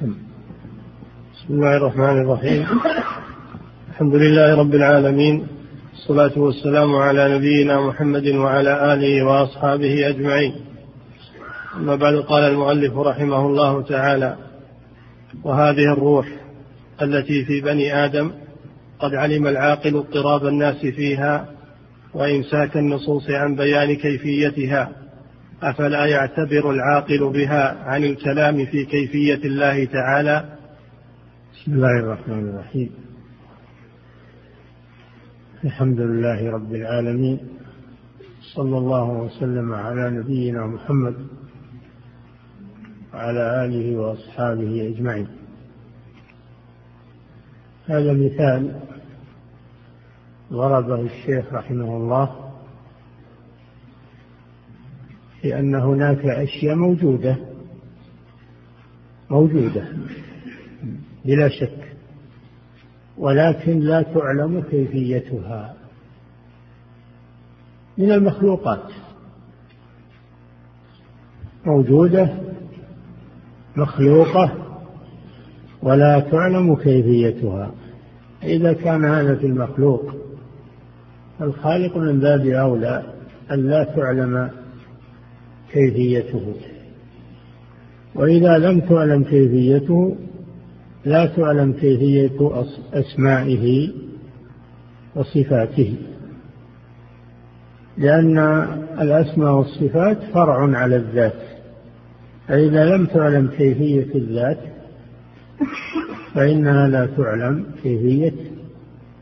بسم الله الرحمن الرحيم. الحمد لله رب العالمين. الصلاة والسلام على نبينا محمد وعلى آله وأصحابه أجمعين. أما بعد قال المؤلف رحمه الله تعالى وهذه الروح التي في بني آدم قد علم العاقل اضطراب الناس فيها وإمساك النصوص عن بيان كيفيتها أفلا يعتبر العاقل بها عن الكلام في كيفية الله تعالى؟ بسم الله الرحمن الرحيم. الحمد لله رب العالمين. صلى الله وسلم على نبينا محمد وعلى آله وأصحابه أجمعين. هذا مثال ضربه الشيخ رحمه الله في أن هناك أشياء موجودة. موجودة. بلا شك. ولكن لا تعلم كيفيتها. من المخلوقات. موجودة مخلوقة ولا تعلم كيفيتها. إذا كان هذا في المخلوق الخالق من باب أولى أن لا تعلم كيفيته. وإذا لم تعلم كيفيته لا تعلم كيفية أسمائه وصفاته. لأن الأسماء والصفات فرع على الذات. فإذا لم تعلم كيفية الذات فإنها لا تعلم كيفية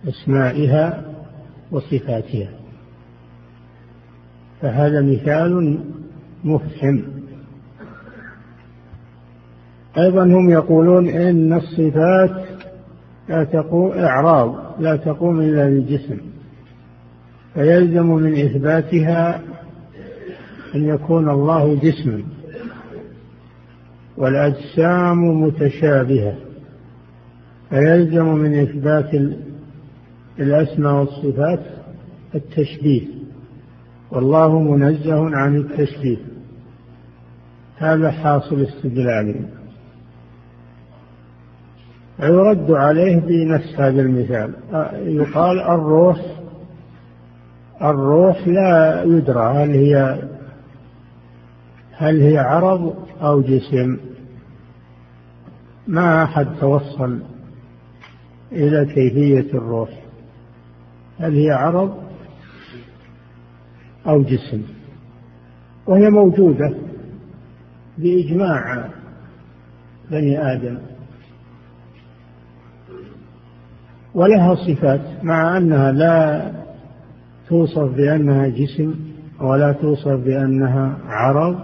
أسمائها وصفاتها. فهذا مثال مفهم أيضا هم يقولون إن الصفات لا تقوم إعراض لا تقوم إلا بالجسم فيلزم من إثباتها أن يكون الله جسما والأجسام متشابهة فيلزم من إثبات الأسماء والصفات التشبيه والله منزه عن التشبيه. هذا حاصل استدلالهم يرد عليه بنفس هذا المثال. يقال الروح الروح لا يدرى هل هي هل هي عرض أو جسم. ما أحد توصل إلى كيفية الروح. هل هي عرض أو جسم؟ وهي موجودة. بإجماع بني آدم. ولها صفات مع أنها لا توصف بأنها جسم ولا توصف بأنها عرض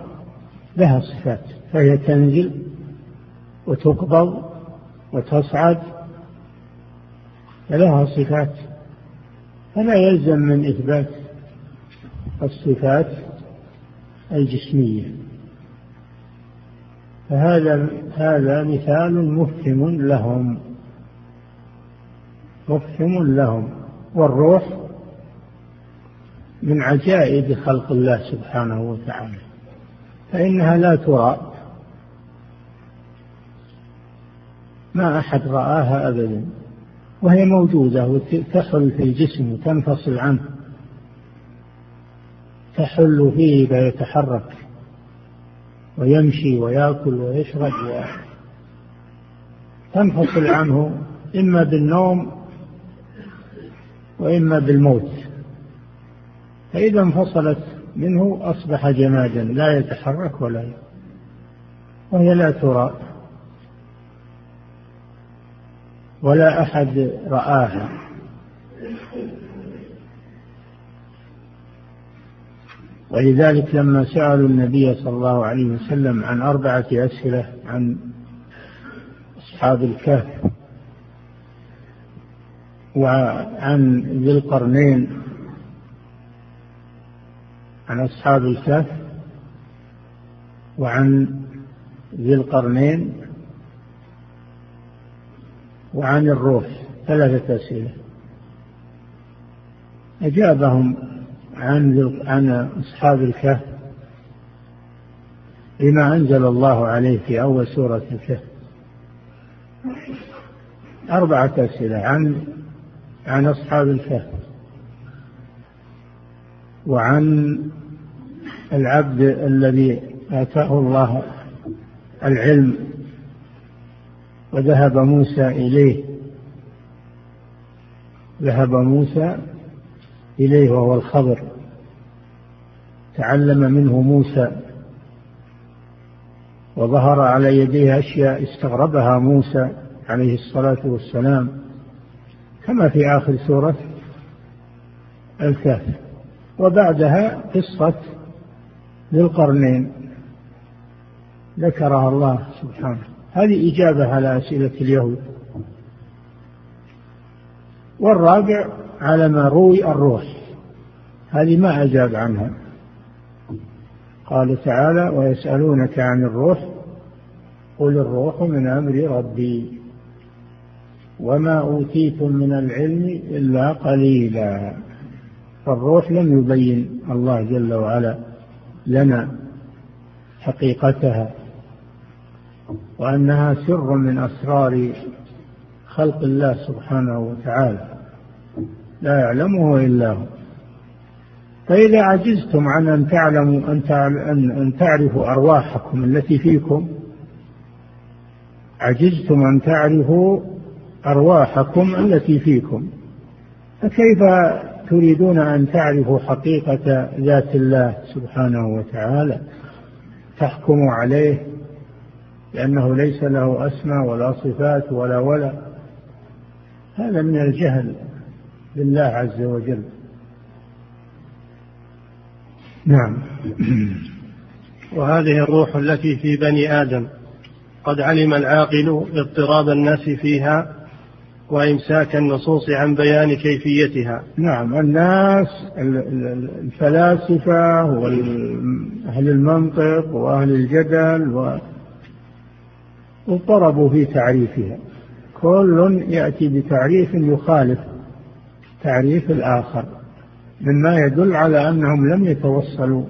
لها صفات. فهي تنزل وتقبض وتصعد فلها صفات. فلا يلزم من إثبات الصفات الجسمية. فهذا هذا مثال مفهم لهم. مفهم لهم. والروح من عجائب خلق الله سبحانه وتعالى. فإنها لا ترى. ما أحد رآها أبدا. وهي موجودة وتحل في الجسم وتنفصل عنه. تحل فيه فيتحرك ويمشي ويأكل ويشرب تنفصل عنه إما بالنوم وإما بالموت. فإذا انفصلت منه أصبح جمادا لا يتحرك ولا وهي لا ترى. ولا أحد رآها. ولذلك لما سألوا النبي صلى الله عليه وسلم عن أربعة أسئلة عن أصحاب الكهف وعن ذي القرنين عن أصحاب الكهف وعن ذي القرنين وعن الروح ثلاثة أسئلة أجابهم عن عن أصحاب الكهف بما أنزل الله عليه في أول سورة الكهف. أربعة أسئلة عن عن أصحاب الكهف وعن العبد الذي آتاه الله العلم وذهب موسى إليه. ذهب موسى إليه وهو الخضر. تعلم منه موسى وظهر على يديه أشياء استغربها موسى عليه الصلاة والسلام كما في آخر سورة الكهف. وبعدها قصة ذي القرنين ذكرها الله سبحانه. هذه إجابة على أسئلة اليهود. والرابع على ما روي الروح. هذه ما أجاب عنها. قال تعالى ويسألونك عن الروح قل الروح من أمر ربي وما أوتيتم من العلم إلا قليلا. فالروح لم يبين الله جل وعلا لنا حقيقتها وأنها سر من أسرار خلق الله سبحانه وتعالى. لا يعلمه إلا هو. فإذا عجزتم عن أن تعلموا أن أن تعرفوا أرواحكم التي فيكم عجزتم أن تعرفوا أرواحكم التي فيكم. فكيف تريدون أن تعرفوا حقيقة ذات الله سبحانه وتعالى؟ تحكموا عليه لأنه ليس له أسماء ولا صفات ولا ولا. هذا من الجهل. بالله عز وجل. نعم. وهذه الروح التي في بني آدم قد علم العاقل اضطراب الناس فيها وإمساك النصوص عن بيان كيفيتها. نعم. الناس الفلاسفة وأهل المنطق وأهل الجدل اضطربوا في تعريفها. كل يأتي بتعريف يخالف تعريف الآخر مما يدل على أنهم لم يتوصلوا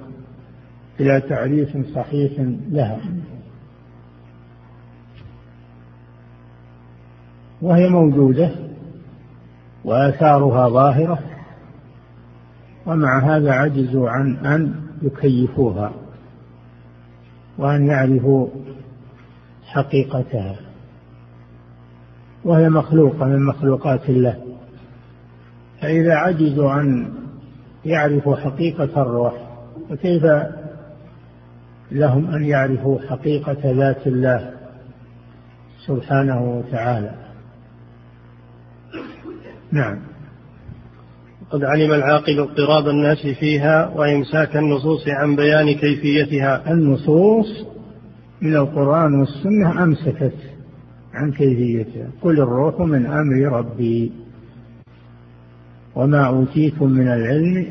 إلى تعريف صحيح لها. وهي موجودة وآثارها ظاهرة ومع هذا عجزوا عن أن يكيفوها وأن يعرفوا حقيقتها. وهي مخلوقة من مخلوقات الله. فإذا عجزوا أن يعرفوا حقيقة الروح فكيف لهم أن يعرفوا حقيقة ذات الله سبحانه وتعالى؟ نعم. قد علم العاقل اضطراب الناس فيها وإمساك النصوص عن بيان كيفيتها. النصوص من القرآن والسنة أمسكت عن كيفيتها. قل الروح من أمر ربي. وما أوتيتم من العلم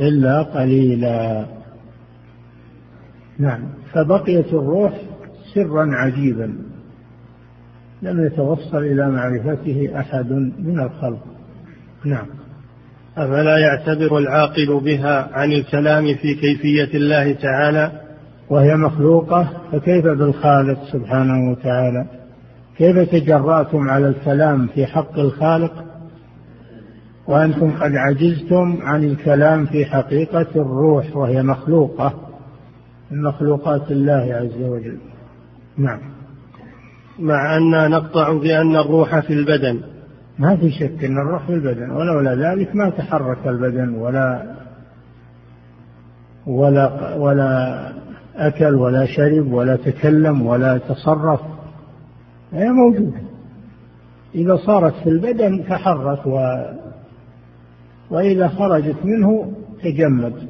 إلا قليلا. نعم. فبقيت الروح سرا عجيبا. لم يتوصل إلى معرفته أحد من الخلق. نعم. أفلا يعتبر العاقل بها عن الكلام في كيفية الله تعالى؟ وهي مخلوقة فكيف بالخالق سبحانه وتعالى؟ كيف تجرأتم على الكلام في حق الخالق؟ وأنتم قد عجزتم عن الكلام في حقيقة الروح وهي مخلوقة من مخلوقات الله عز وجل. نعم. مع أن نقطع بأن الروح في البدن. ما في شك أن الروح في البدن ولولا ذلك ما تحرك البدن ولا ولا ولا أكل ولا شرب ولا تكلم ولا تصرف. هي موجودة. إذا صارت في البدن تحرك و وإذا خرجت منه تجمد.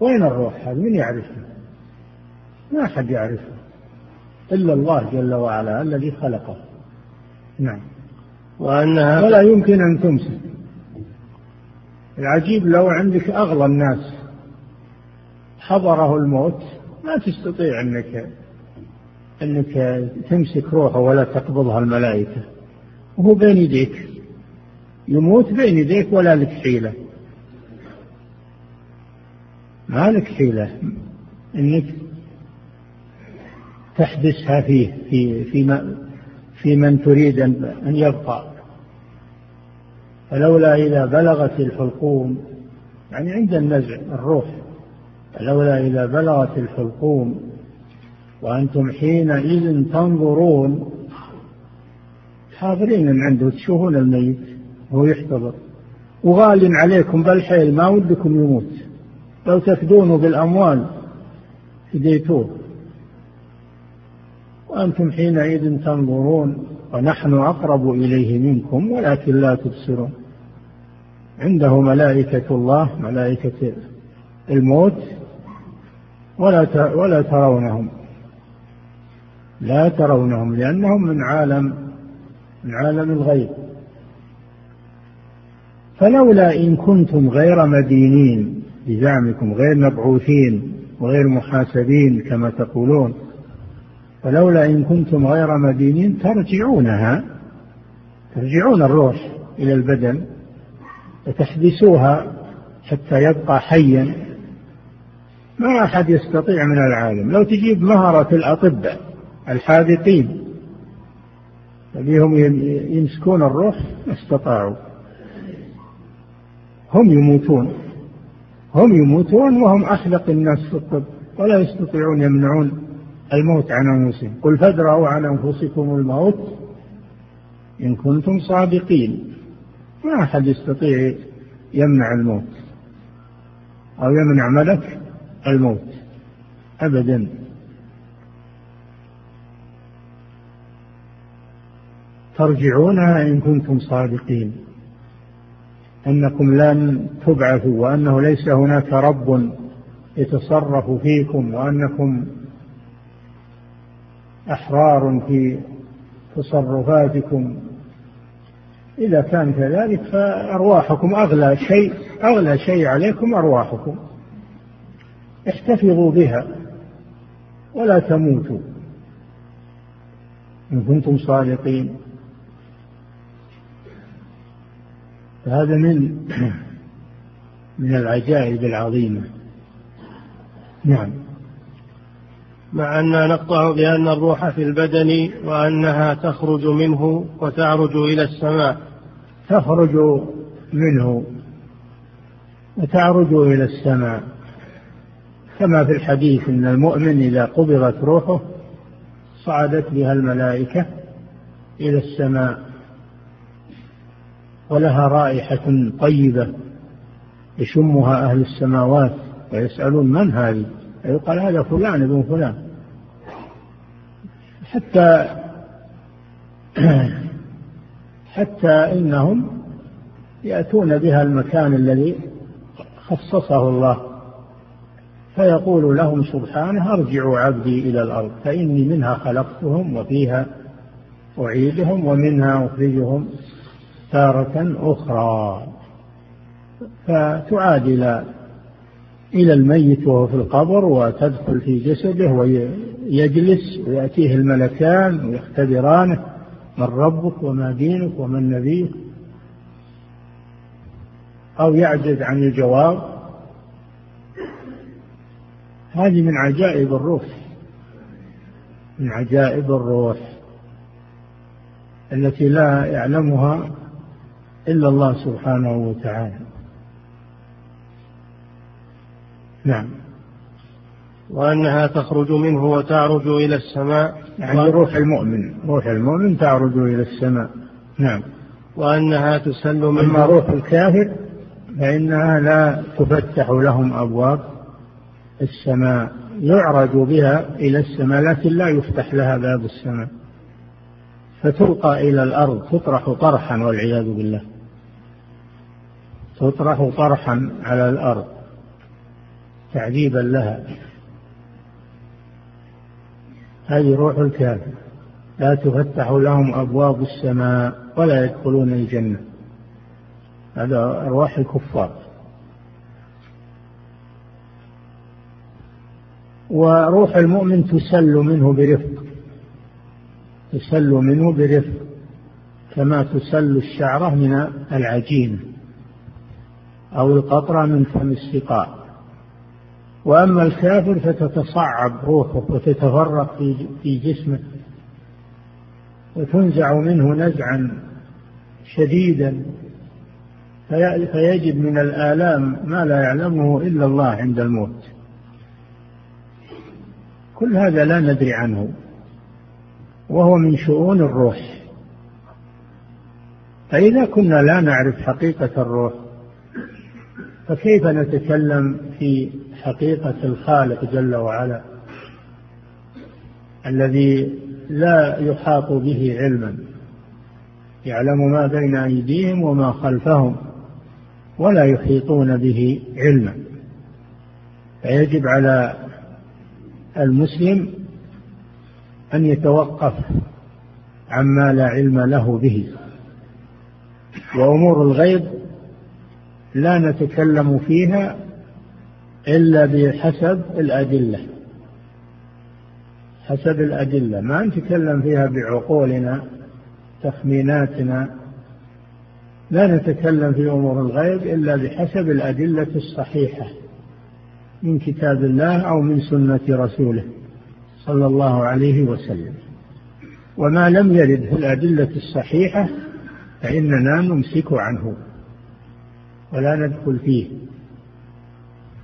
وين الروح هذا من يعرفها؟ ما أحد يعرفها إلا الله جل وعلا الذي خلقه. نعم. وأنها ولا يمكن أن تمسك. العجيب لو عندك أغلى الناس حضره الموت ما تستطيع أنك أنك تمسك روحه ولا تقبضها الملائكة. وهو بين يديك. يموت بين يديك ولا لك حيلة. ما لك حيلة. إنك تحبسها فيه في في في من تريد أن يبقى. فلولا إذا بلغت الحلقوم يعني عند النزع الروح. فلولا إذا بلغت الحلقوم وأنتم حينئذ تنظرون حاضرين من عنده تشوفون الميت. وهو يحتضر. وغال عليكم بالحيل ما ودكم يموت. لو تفدونه بالأموال فديتوه وأنتم حينئذ تنظرون ونحن أقرب إليه منكم ولكن لا تبصرون. عنده ملائكة الله ملائكة الموت ولا ولا ترونهم. لا ترونهم لأنهم من عالم من عالم الغيب. فلولا إن كنتم غير مدينين بزعمكم غير مبعوثين وغير محاسبين كما تقولون فلولا إن كنتم غير مدينين ترجعونها ترجعون الروح إلى البدن وتحبسوها حتى يبقى حيا. ما أحد يستطيع من العالم. لو تجيب مهرة الأطباء الحاذقين تبيهم يمسكون الروح ما استطاعوا. هم يموتون. هم يموتون وهم أحلق الناس في الطب ولا يستطيعون يمنعون الموت عن أنفسهم. قل فادرأوا عن أنفسكم الموت إن كنتم صادقين. ما أحد يستطيع يمنع الموت أو يمنع ملك الموت أبدا. ترجعونها إن كنتم صادقين. أنكم لن تبعثوا وأنه ليس هناك رب يتصرف فيكم وأنكم أحرار في تصرفاتكم. إذا كان كذلك فأرواحكم أغلى شيء أغلى شيء عليكم أرواحكم. احتفظوا بها ولا تموتوا. إن كنتم صادقين. فهذا من من العجائب العظيمة. نعم. مع أننا نقطع بأن الروح في البدن وأنها تخرج منه وتعرج إلى السماء. تخرج منه وتعرج إلى السماء. كما في الحديث أن المؤمن إذا قبضت روحه صعدت بها الملائكة إلى السماء. ولها رائحة طيبة يشمها أهل السماوات ويسألون من هذه؟ يقال هذا فلان ابن فلان. حتى حتى إنهم يأتون بها المكان الذي خصصه الله. فيقول لهم سبحانه أرجعوا عبدي إلى الأرض فإني منها خلقتهم وفيها أعيدهم ومنها أخرجهم. تارة أخرى. فتعاد إلى إلى الميت وهو في القبر وتدخل في جسده ويجلس ويأتيه الملكان ويختبرانه من ربك وما دينك ومن نبيك. أو يعجز عن الجواب. هذه من عجائب الروح. من عجائب الروح التي لا يعلمها إلا الله سبحانه وتعالى. نعم. وأنها تخرج منه وتعرج إلى السماء. يعني روح المؤمن روح المؤمن تعرج إلى السماء. نعم. وأنها تسل منه. أما روح الكافر فإنها لا تفتح لهم أبواب السماء يعرج بها إلى السماء لكن لا يفتح لها باب السماء. فتلقى إلى الأرض تطرح طرحا والعياذ بالله. تطرح طرحا على الأرض تعذيبا لها. هذه روح الكافر. لا تفتح لهم أبواب السماء ولا يدخلون الجنة. هذا أرواح الكفار. وروح المؤمن تسل منه برفق. تسل منه برفق كما تسل الشعرة من العجين. أو القطرة من فم السقاء وأما الكافر فتتصعب روحه وتتفرق في جسمه وتنزع منه نزعا شديدا فيجد من الآلام ما لا يعلمه إلا الله عند الموت. كل هذا لا ندري عنه وهو من شؤون الروح. فإذا كنا لا نعرف حقيقة الروح فكيف نتكلم في حقيقة الخالق جل وعلا الذي لا يحاط به علما؟ يعلم ما بين أيديهم وما خلفهم ولا يحيطون به علما. فيجب على المسلم أن يتوقف عما لا علم له به. وأمور الغيب لا نتكلم فيها إلا بحسب الأدلة. حسب الأدلة. ما نتكلم فيها بعقولنا تخميناتنا. لا نتكلم في أمور الغيب إلا بحسب الأدلة الصحيحة من كتاب الله أو من سنة رسوله صلى الله عليه وسلم. وما لم يرد في الأدلة الصحيحة فإننا نمسك عنه. ولا ندخل فيه.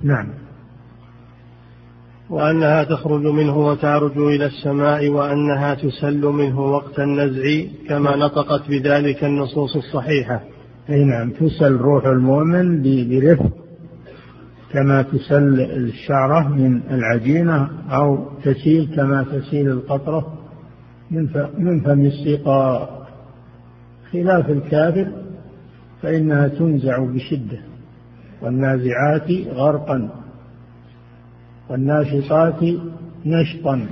نعم. وأنها تخرج منه وتعرج إلى السماء وأنها تسل منه وقت النزع كما نطقت بذلك النصوص الصحيحة. أي نعم تسل روح المؤمن برفق كما تسل الشعرة من العجينة أو تسيل كما تسيل القطرة من فم السقاء. خلاف الكافر فإنها تنزع بشدة والنازعات غرقا والناشطات نشطا.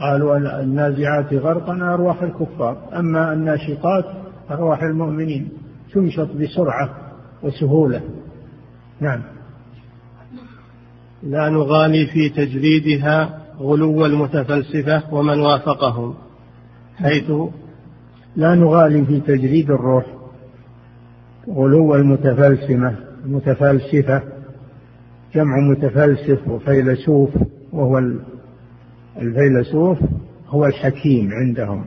قالوا النازعات غرقا أرواح الكفار أما الناشطات أرواح المؤمنين تنشط بسرعة وسهولة. نعم. لا نغالي في تجريدها غلو المتفلسفة ومن وافقهم حيث لا نغالي في تجريد الروح. غلو المتفلسمة. المتفلسفة جمع متفلسف وفيلسوف وهو الفيلسوف هو الحكيم عندهم.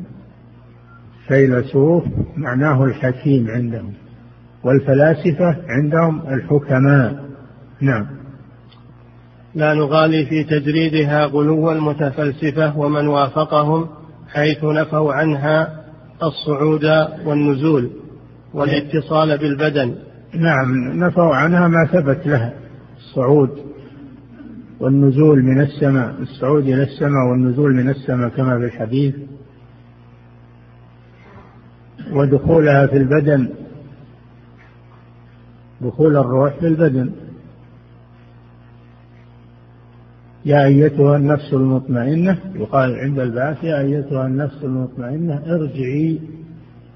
فيلسوف معناه الحكيم عندهم والفلاسفة عندهم الحكماء. نعم. لا نغالي في تجريدها غلو المتفلسفة ومن وافقهم حيث نفوا عنها الصعود والنزول. والاتصال بالبدن. نعم نفوا عنها ما ثبت لها. الصعود والنزول من السماء الصعود إلى السماء والنزول من السماء كما في الحديث. ودخولها في البدن دخول الروح في البدن. يا أيتها النفس المطمئنة يقال عند البعث يا أيتها النفس المطمئنة ارجعي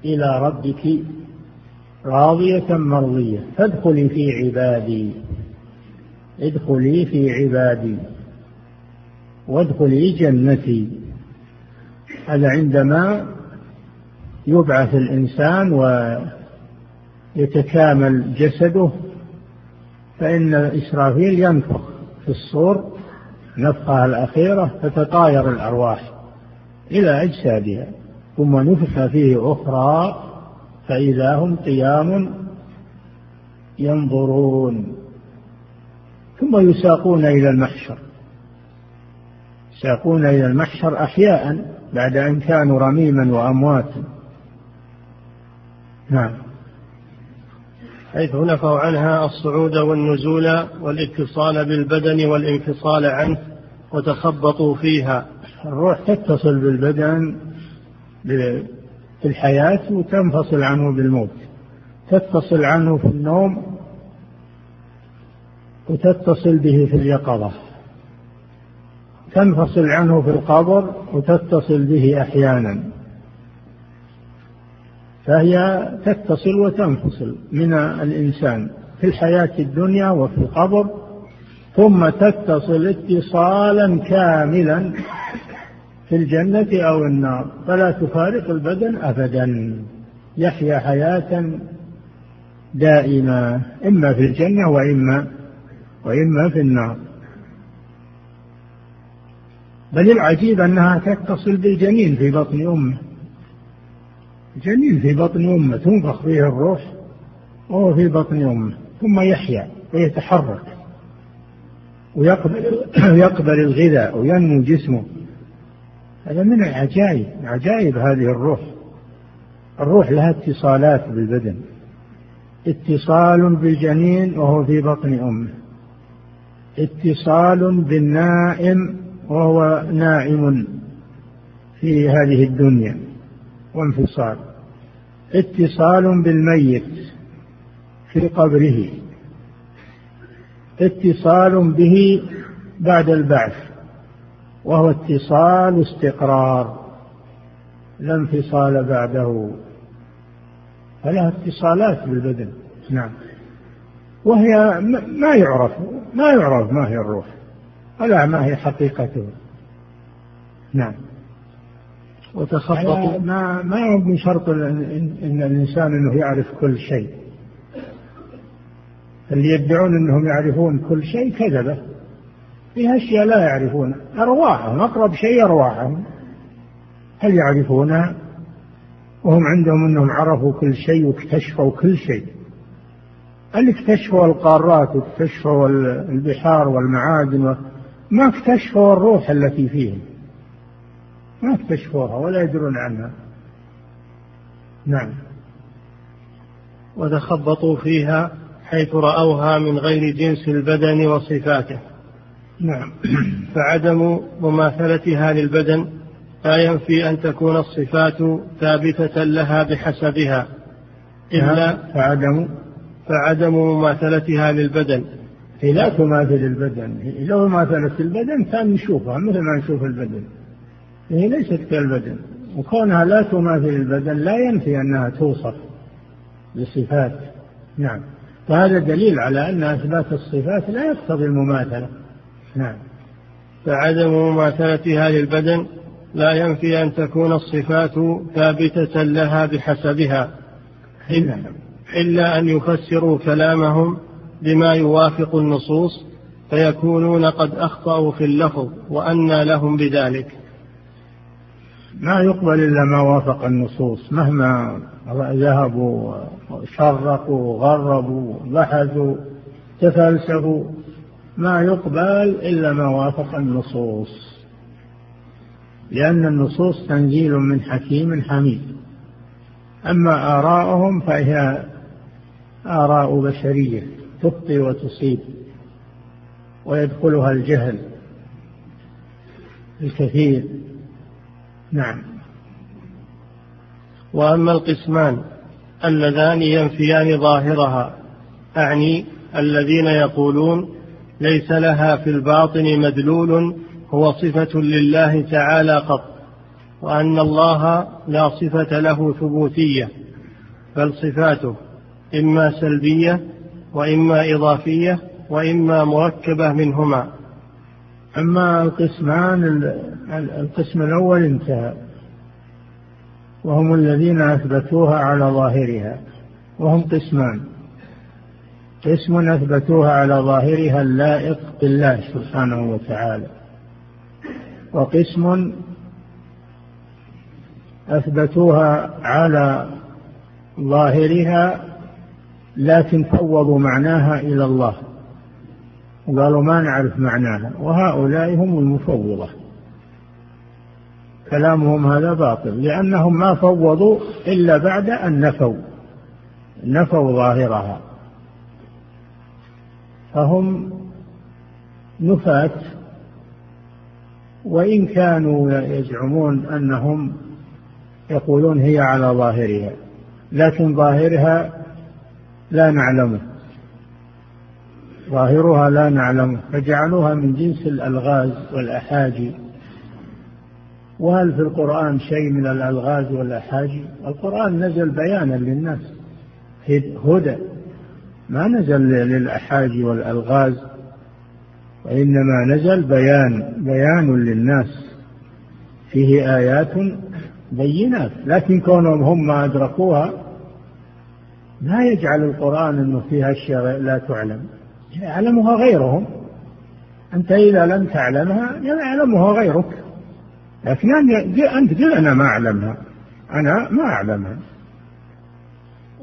إلى ربك راضية مرضية. فادخلي في عبادي. ادخلي في عبادي. وادخلي جنتي. هذا عندما يبعث الإنسان ويتكامل جسده فإن إسرافيل ينفخ في الصور نفخة الأخيرة تتطاير الأرواح إلى أجسادها ثم نفخ فيه أخرى فإذا هم قيام ينظرون ثم يساقون إلى المحشر. يساقون إلى المحشر أحياء بعد أن كانوا رميما وأمواتا. نعم. حيث نفوا عنها الصعود والنزول والاتصال بالبدن والانفصال عنه وتخبطوا فيها. الروح تتصل بالبدن في الحياة وتنفصل عنه بالموت. تتصل عنه في النوم وتتصل به في اليقظة. تنفصل عنه في القبر وتتصل به أحيانا. فهي تتصل وتنفصل من الإنسان في الحياة الدنيا وفي القبر ثم تتصل اتصالا كاملا في الجنة أو النار. فلا تفارق البدن أبدا. يحيا حياة دائمة إما في الجنة وإما وإما في النار. بل العجيب أنها تتصل بالجنين في بطن أمه. جنين في بطن أمه تنفخ فيه الروح وهو في بطن أمه ثم يحيا ويتحرك ويقبل يقبل الغذاء وينمو جسمه. هذا من العجائب عجائب هذه الروح. الروح لها اتصالات بالبدن. اتصال بالجنين وهو في بطن أمه. اتصال بالنائم وهو نائم في هذه الدنيا وانفصال. اتصال بالميت في قبره. اتصال به بعد البعث. وهو اتصال استقرار لا انفصال بعده. فلها اتصالات بالبدن. نعم. وهي ما يعرف ما يعرف ما هي الروح. ولا ما هي حقيقته. نعم. وتخبط ما ما من شرط إن الإنسان إنه يعرف كل شيء. اللي يدعون إنهم يعرفون كل شيء كذبه. في أشياء لا يعرفون أرواحهم أقرب شيء أرواحهم. هل يعرفونها وهم عندهم أنهم عرفوا كل شيء واكتشفوا كل شيء. اللي اكتشفوا القارات واكتشفوا البحار والمعادن ما اكتشفوا الروح التي فيهم. ما اكتشفوها ولا يدرون عنها. نعم. وتخبطوا فيها حيث رأوها من غير جنس البدن وصفاته. نعم. فعدم مماثلتها للبدن لا ينفي أن تكون الصفات ثابتة لها بحسبها. إلا فعدم فعدم مماثلتها للبدن. هي لا تماثل البدن. لو ماثلت البدن كان نشوفها مثل ما نشوف البدن. هي ليست كالبدن. وكونها لا تماثل البدن لا ينفي أنها توصف بصفات نعم. وهذا دليل على أن إثبات الصفات لا يقتضي المماثلة. نعم. فعدم مماثلتها للبدن لا ينفي أن تكون الصفات ثابتة لها بحسبها. إلا أن يفسروا كلامهم بما يوافق النصوص فيكونون قد أخطأوا في اللفظ وأنى لهم بذلك. ما يقبل إلا ما وافق النصوص. مهما ذهبوا شرقوا غربوا بحثوا تفلسفوا ما يقبل إلا ما وافق النصوص. لأن النصوص تنزيل من حكيم حميد. أما آراءهم فهي آراء بشرية تخطي وتصيب ويدخلها الجهل الكثير. نعم. وأما القسمان اللذان ينفيان ظاهرها أعني الذين يقولون ليس لها في الباطن مدلول هو صفة لله تعالى قط وأن الله لا صفة له ثبوتية بل صفاته إما سلبية وإما إضافية وإما مركبة منهما. أما القسمان القسم الأول انتهى وهم الذين أثبتوها على ظاهرها وهم قسمان. قسم أثبتوها على ظاهرها اللائق بالله سبحانه وتعالى. وقسم أثبتوها على ظاهرها لكن فوضوا معناها إلى الله. وقالوا ما نعرف معناها. وهؤلاء هم المفوضة. كلامهم هذا باطل لأنهم ما فوضوا إلا بعد أن نفوا. نفوا ظاهرها. فهم نفاة وإن كانوا يزعمون أنهم يقولون هي على ظاهرها لكن ظاهرها لا نعلمه. ظاهرها لا نعلمه فجعلوها من جنس الألغاز والأحاجي. وهل في القرآن شيء من الألغاز والأحاجي؟ القرآن نزل بيانا للناس هدى. ما نزل للأحاجي والألغاز وإنما نزل بيان بيان للناس. فيه آيات بينات لكن كونهم هم ما أدركوها لا يجعل القرآن أنه فيها أشياء لا تعلم. يعلمها غيرهم. أنت إذا لم تعلمها يعلمها غيرك. لكن أنت قل أنا ما أعلمها. أنا ما أعلمها.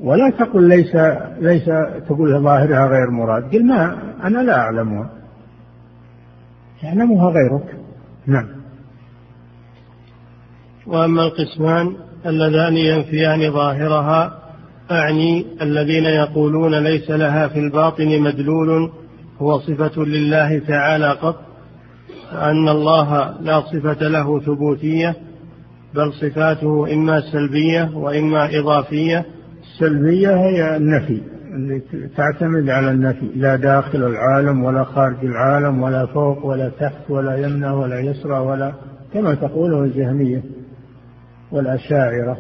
ولا تقل ليس ليس تقول ظاهرها غير مراد. قل ما أنا لا أعلمها. يعلمها غيرك. نعم. وأما القسمان اللذان ينفيان ظاهرها أعني الذين يقولون ليس لها في الباطن مدلول هو صفة لله تعالى قط أن الله لا صفة له ثبوتية بل صفاته إما سلبية وإما إضافية السلبية هي النفي اللي تعتمد على النفي لا داخل العالم ولا خارج العالم ولا فوق ولا تحت ولا يمنى ولا يسرى ولا كما تقوله الجهمية والأشاعرة.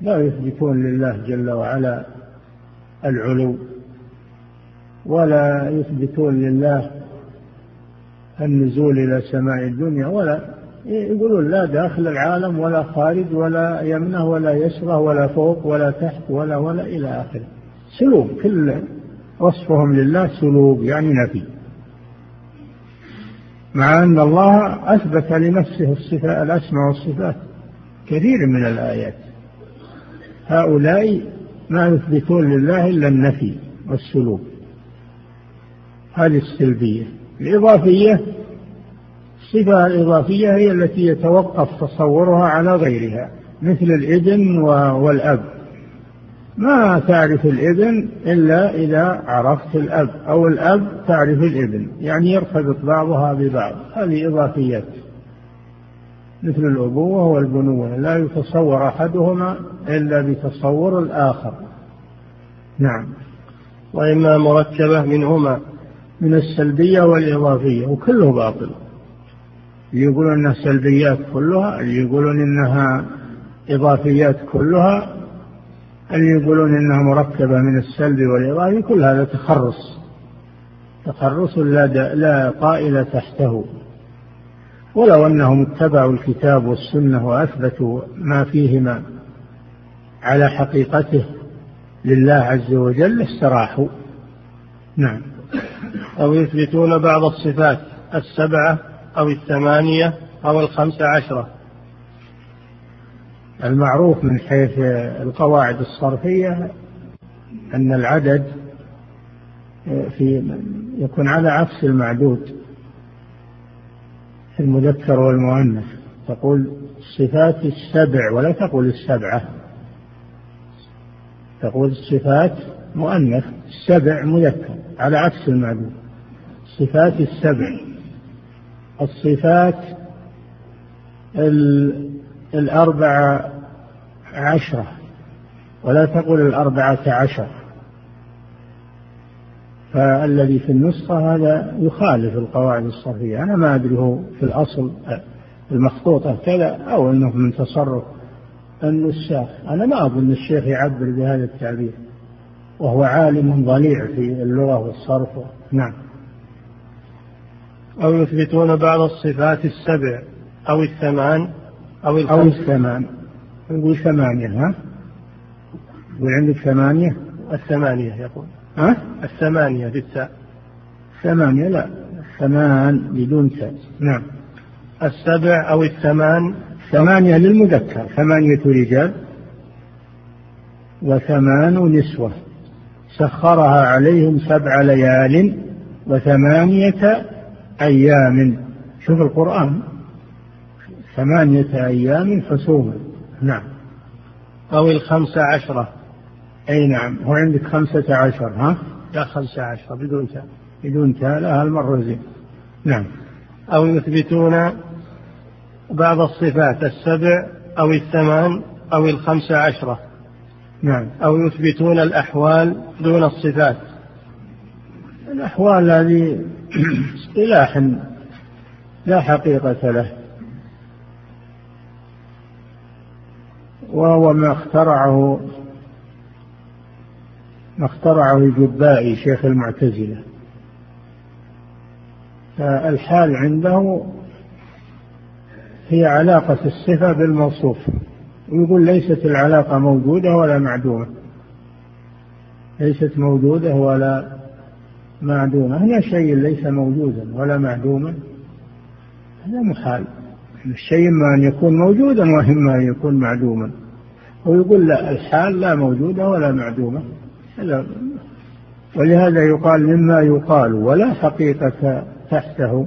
لا يثبتون لله جل وعلا العلو ولا يثبتون لله النزول إلى سماء الدنيا ولا يقولون لا داخل العالم ولا خارج ولا يمنه ولا يسره ولا فوق ولا تحت ولا ولا إلى آخره. سلوك كل وصفهم لله سلوك يعني نفي. مع أن الله أثبت لنفسه الصفات الأسماء والصفات كثير من الآيات. هؤلاء ما يثبتون لله إلا النفي والسلوك. هذه السلبية. الإضافية الصفة الإضافية هي التي يتوقف تصورها على غيرها مثل الإذن والأب. ما تعرف الإذن إلا إذا عرفت الأب أو الأب تعرف الإذن يعني يرتبط بعضها ببعض. هذه إضافيات مثل الأبوة والبنوة لا يتصور أحدهما إلا بتصور الآخر. نعم. وإما مركبة منهما من السلبية والإضافية وكله باطل. يقولون أنها سلبيات كلها اللي يقولون إنها إضافيات كلها اللي يقولون إنها مركبة من السلب والإضافي كل هذا تخرص. تخرص لا, لا قائل تحته. ولو أنهم اتبعوا الكتاب والسنة وأثبتوا ما فيهما على حقيقته لله عز وجل استراحوا. نعم. أو يثبتون بعض الصفات السبعة أو الثمانية أو الخمس عشرة. المعروف من حيث القواعد الصرفية أن العدد في يكون على عكس المعدود في المذكر والمؤنث. تقول الصفات السبع ولا تقول السبعة. تقول الصفات مؤنث السبع مذكر على عكس المعدود. الصفات السبع. الصفات الأربعة عشرة ولا تقل الأربعة عشر. فالذي في النسخة هذا يخالف القواعد الصرفية. أنا ما أدري هو في الأصل المخطوطة كذا أو أنه من تصرف النساخ أنا ما أظن الشيخ يعبر بهذا التعبير وهو عالم ضليع في اللغة والصرف. نعم. أو يثبتون بعض الصفات السبع أو الثمان أو الخمس. أو الثمان. نقول ثمانية ها؟ يقول عندك ثمانية؟ الثمانية يقول. ها؟ الثمانية بالتاء ثمانية لا. ثمان بدون تاء. نعم. السبع أو الثمان. ثمانية للمذكر. ثمانية رجال. وثمان نسوة. سخرها عليهم سبع ليال. وثمانية أيام. شوف القرآن. ثمانية أيام حسوما نعم. أو الخمسة عشرة. أي نعم. هو عندك خمسة عشر ها؟ لا خمسة عشرة بدون تاء. بدون تاء لا هالمرة زين. نعم. أو يثبتون بعض الصفات السبع أو الثمان أو الخمسة عشرة. نعم. أو يثبتون الأحوال دون الصفات. الأحوال هذه اصطلاح لا حقيقة له. وهو ما اخترعه ما اخترعه الجبائي شيخ المعتزلة. فالحال عنده هي علاقة الصفة بالموصوف. ويقول ليست العلاقة موجودة ولا معدومة. ليست موجودة ولا معدومة. هي شيء ليس موجودا ولا معدوما. هذا محال. الشيء إما أن يكون موجودا وإما أن يكون معدوما. ويقول لا الحال لا موجودة ولا معدومة. ولهذا يقال مما يقال ولا حقيقة تحته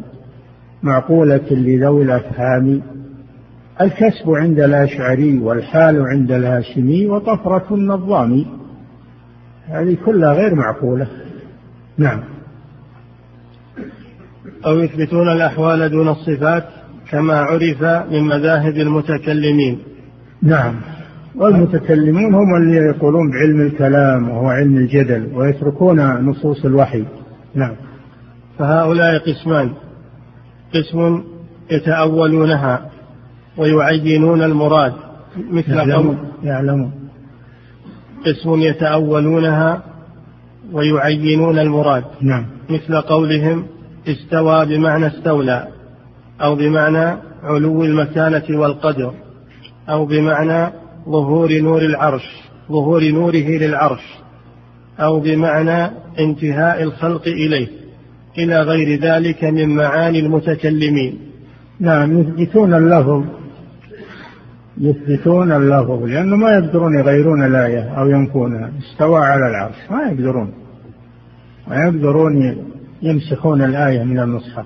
معقولة لذوي الأفهام. الكسب عند الأشعري والحال عند الهاشمي وطفرة النظام. هذه كلها غير معقولة. نعم. أو يثبتون الأحوال دون الصفات كما عرف من مذاهب المتكلمين. نعم. والمتكلمون هم اللي يقولون بعلم الكلام وهو علم الجدل ويتركون نصوص الوحي. نعم. فهؤلاء قسمان. قسم يتأولونها ويعينون المراد مثل يعلمون, يعلمون. قسم يتأولونها ويعينون المراد. نعم. مثل قولهم استوى بمعنى استولى أو بمعنى علو المكانة والقدر أو بمعنى ظهور نور العرش ظهور نوره للعرش أو بمعنى انتهاء الخلق إليه إلى غير ذلك من معاني المتكلمين. نعم يثبتون اللفظ. يثبتون اللفظ لأنه ما يقدرون يغيرون الآية أو ينفونها استوى على العرش ما يقدرون. ما يقدرون يمسحون الآية من المصحف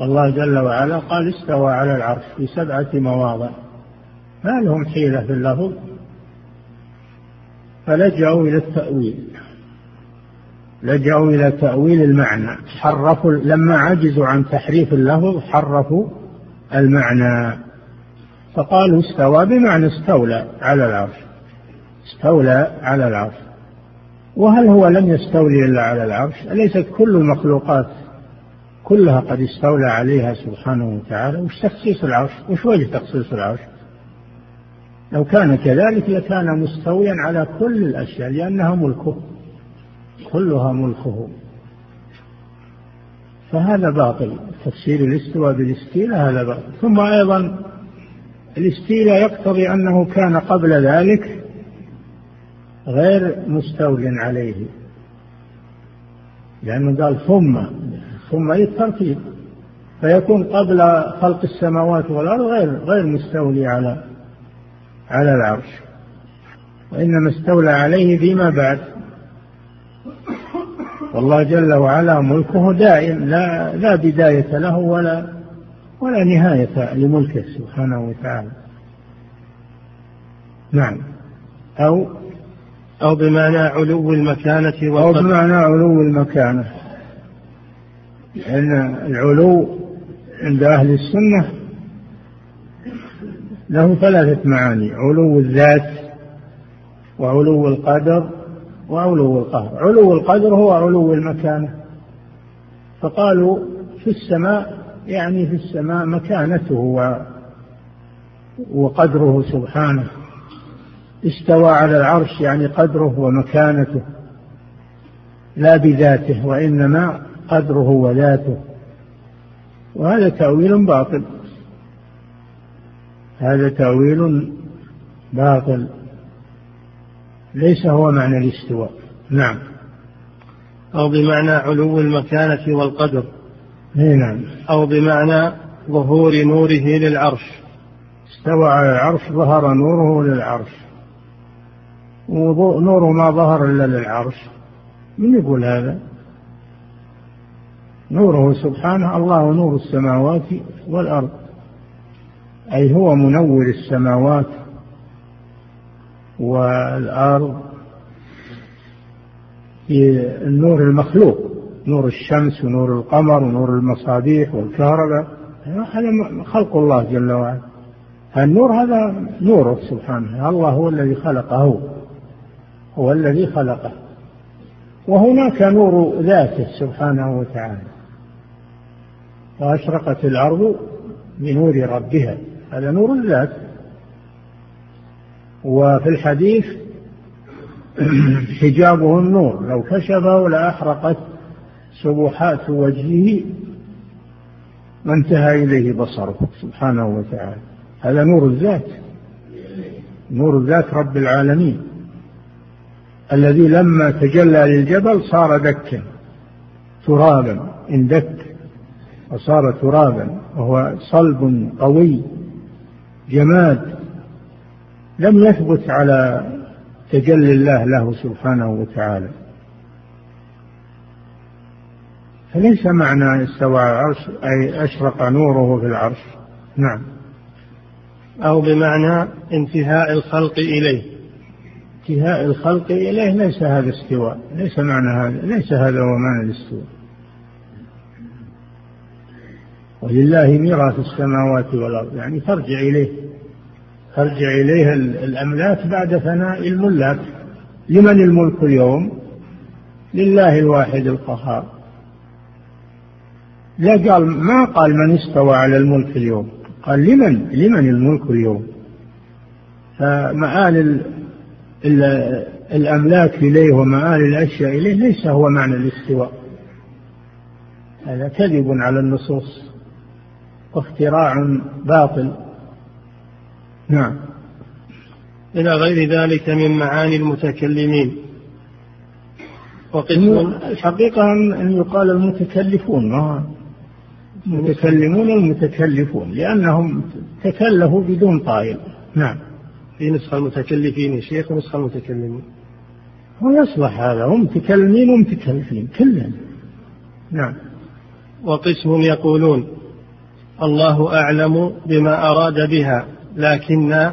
والله جل وعلا قال استوى على العرش في سبعة مواضع. ما لهم حيلة في اللفظ فلجأوا إلى التأويل. لجأوا إلى تأويل المعنى. حرفوا لما عجزوا عن تحريف اللفظ حرفوا المعنى. فقالوا استوى بمعنى استولى على العرش. استولى على العرش. وهل هو لم يستولي إلا على العرش؟ أليست كل المخلوقات كلها قد استولى عليها سبحانه وتعالى؟ وش تخصيص العرش؟ وش وجه تخصيص العرش؟ لو كان كذلك لكان مستويا على كل الأشياء لأنها ملكه. كلها ملكه. فهذا باطل. تفسير الاستواء بالإستيلاء هذا باطل. ثم أيضا الاستيلاء يقتضي أنه كان قبل ذلك غير مستول عليه. لأنه قال ثم ثم للترتيب فيكون قبل خلق السماوات والأرض غير غير مستولي على على العرش. وإنما استولى عليه فيما بعد. والله جل وعلا ملكه دائم لا لا بداية له ولا ولا نهاية لملكه سبحانه وتعالى. نعم. أو أو بمعنى علو المكانة أو بمعنى علو المكانة. لأن العلو عند أهل السنة له ثلاثة معاني علو الذات وعلو القدر وعلو القهر. علو القدر هو علو المكانة. فقالوا في السماء يعني في السماء مكانته وقدره سبحانه. استوى على العرش يعني قدره ومكانته لا بذاته وإنما قدره وذاته. وهذا تأويل باطل. هذا تأويل باطل. ليس هو معنى الاستواء. نعم. أو بمعنى علو المكانة والقدر. نعم. أو بمعنى ظهور نوره للعرش. استوى على العرش ظهر نوره للعرش. ونوره ما ظهر إلا للعرش. من يقول هذا؟ نوره سبحانه الله نور السماوات والأرض. أي هو منور السماوات والأرض في النور المخلوق. نور الشمس ونور القمر ونور المصابيح والكهرباء. هذا خلق الله جل وعلا. النور هذا نوره سبحانه. الله هو الذي خلقه. هو الذي خلقه. وهناك نور ذاته سبحانه وتعالى. وأشرقت الأرض بنور ربها. هذا نور الذات. وفي الحديث حجابه النور. لو كشفه لأحرقت. سبحات وجهه وانتهى إليه بصره سبحانه وتعالى. هذا نور الذات نور الذات رب العالمين. الذي لما تجلى للجبل صار دكا ترابا اندك وصار ترابا وهو صلب قوي جماد لم يثبت على تجلي الله له سبحانه وتعالى. فليس معنى استوى على العرش أي أشرق نوره في العرش. نعم. أو بمعنى انتهاء الخلق إليه. انتهاء الخلق إليه ليس هذا استواء ليس معنى هذا ليس هذا هو معنى الاستواء. ولله ميراث السماوات والأرض يعني ترجع إليه ترجع إليه الأملاك بعد فناء الملاك. لمن الملك اليوم؟ لله الواحد القهار. لا قال ما قال من استوى على الملك اليوم؟ قال لمن؟ لمن الملك اليوم؟ فمآل الأملاك إليه ومآل الأشياء إليه ليس هو معنى الاستواء. هذا كذب على النصوص واختراع باطل. نعم. إلى غير ذلك من معاني المتكلمين. وقسم الحقيقة أن يقال المتكلفون ما المتكلمون المتكلفون لأنهم تكلفوا بدون طائل. نعم. في نسخة المتكلفين يا شيخ ونسخة المتكلمين. هو يصلح هذا هم متكلمين ومتكلفين كلهم. نعم. وقسم يقولون الله أعلم بما أراد بها لكن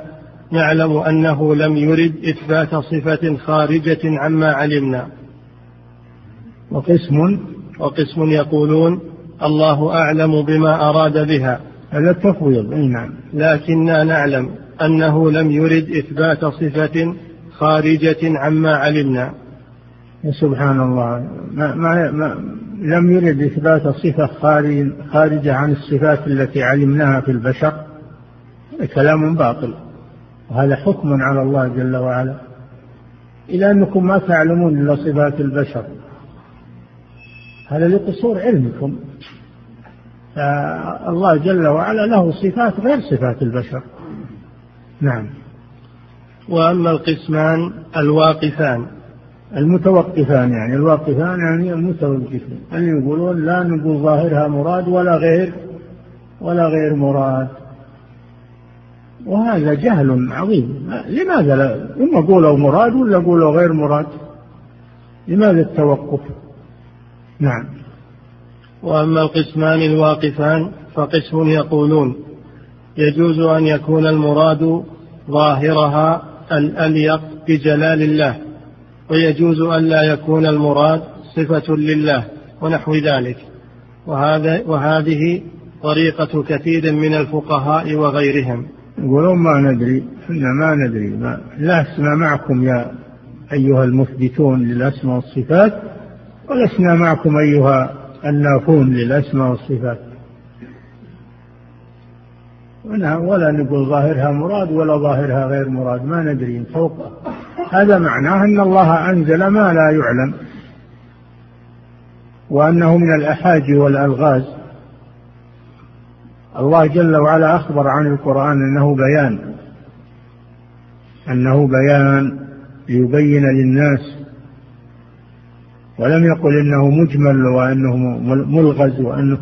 نعلم أنه لم يرد إثبات صفة خارجة عما علمنا. وقسم وقسم يقولون الله أعلم بما أراد بها. هذا التفويض أي نعم. لكننا نعلم أنه لم يرد إثبات صفة خارجة عما علمنا. سبحان الله. ما, ما, ما لم يرد إثبات صفة خارج خارجة عن الصفات التي علمناها في البشر. كلام باطل. وهذا حكم على الله جل وعلا. إلى أنكم ما تعلمون إلا صفات البشر. هذا لقصور علمكم. فالله جل وعلا له صفات غير صفات البشر. نعم. وأما القسمان الواقفان. المتوقفان يعني الواقفان يعني المتوقفين اللي يقولون لا نقول ظاهرها مراد ولا غير ولا غير مراد. وهذا جهل عظيم. لماذا لا؟ إما قولوا مراد ولا قولوا غير مراد؟ لماذا التوقف؟ نعم. وأما القسمان الواقفان فقسم يقولون. يجوز أن يكون المراد ظاهرها الأليق بجلال الله ويجوز أن لا يكون المراد صفة لله ونحو ذلك. وهذا وهذه طريقة كثير من الفقهاء وغيرهم. يقولون ما ندري إحنا ما ندري. ما لسنا معكم يا أيها المثبتون للأسماء والصفات. ولسنا معكم أيها النافون للأسماء والصفات. ولا نقول ظاهرها مراد ولا ظاهرها غير مراد ما ندري فوق هذا معناه أن الله أنزل ما لا يعلم وأنه من الأحاج والألغاز. الله جل وعلا أخبر عن القرآن أنه بيان أنه بيان ليبين للناس ولم يقل إنه مجمل وأنه ملغز وانه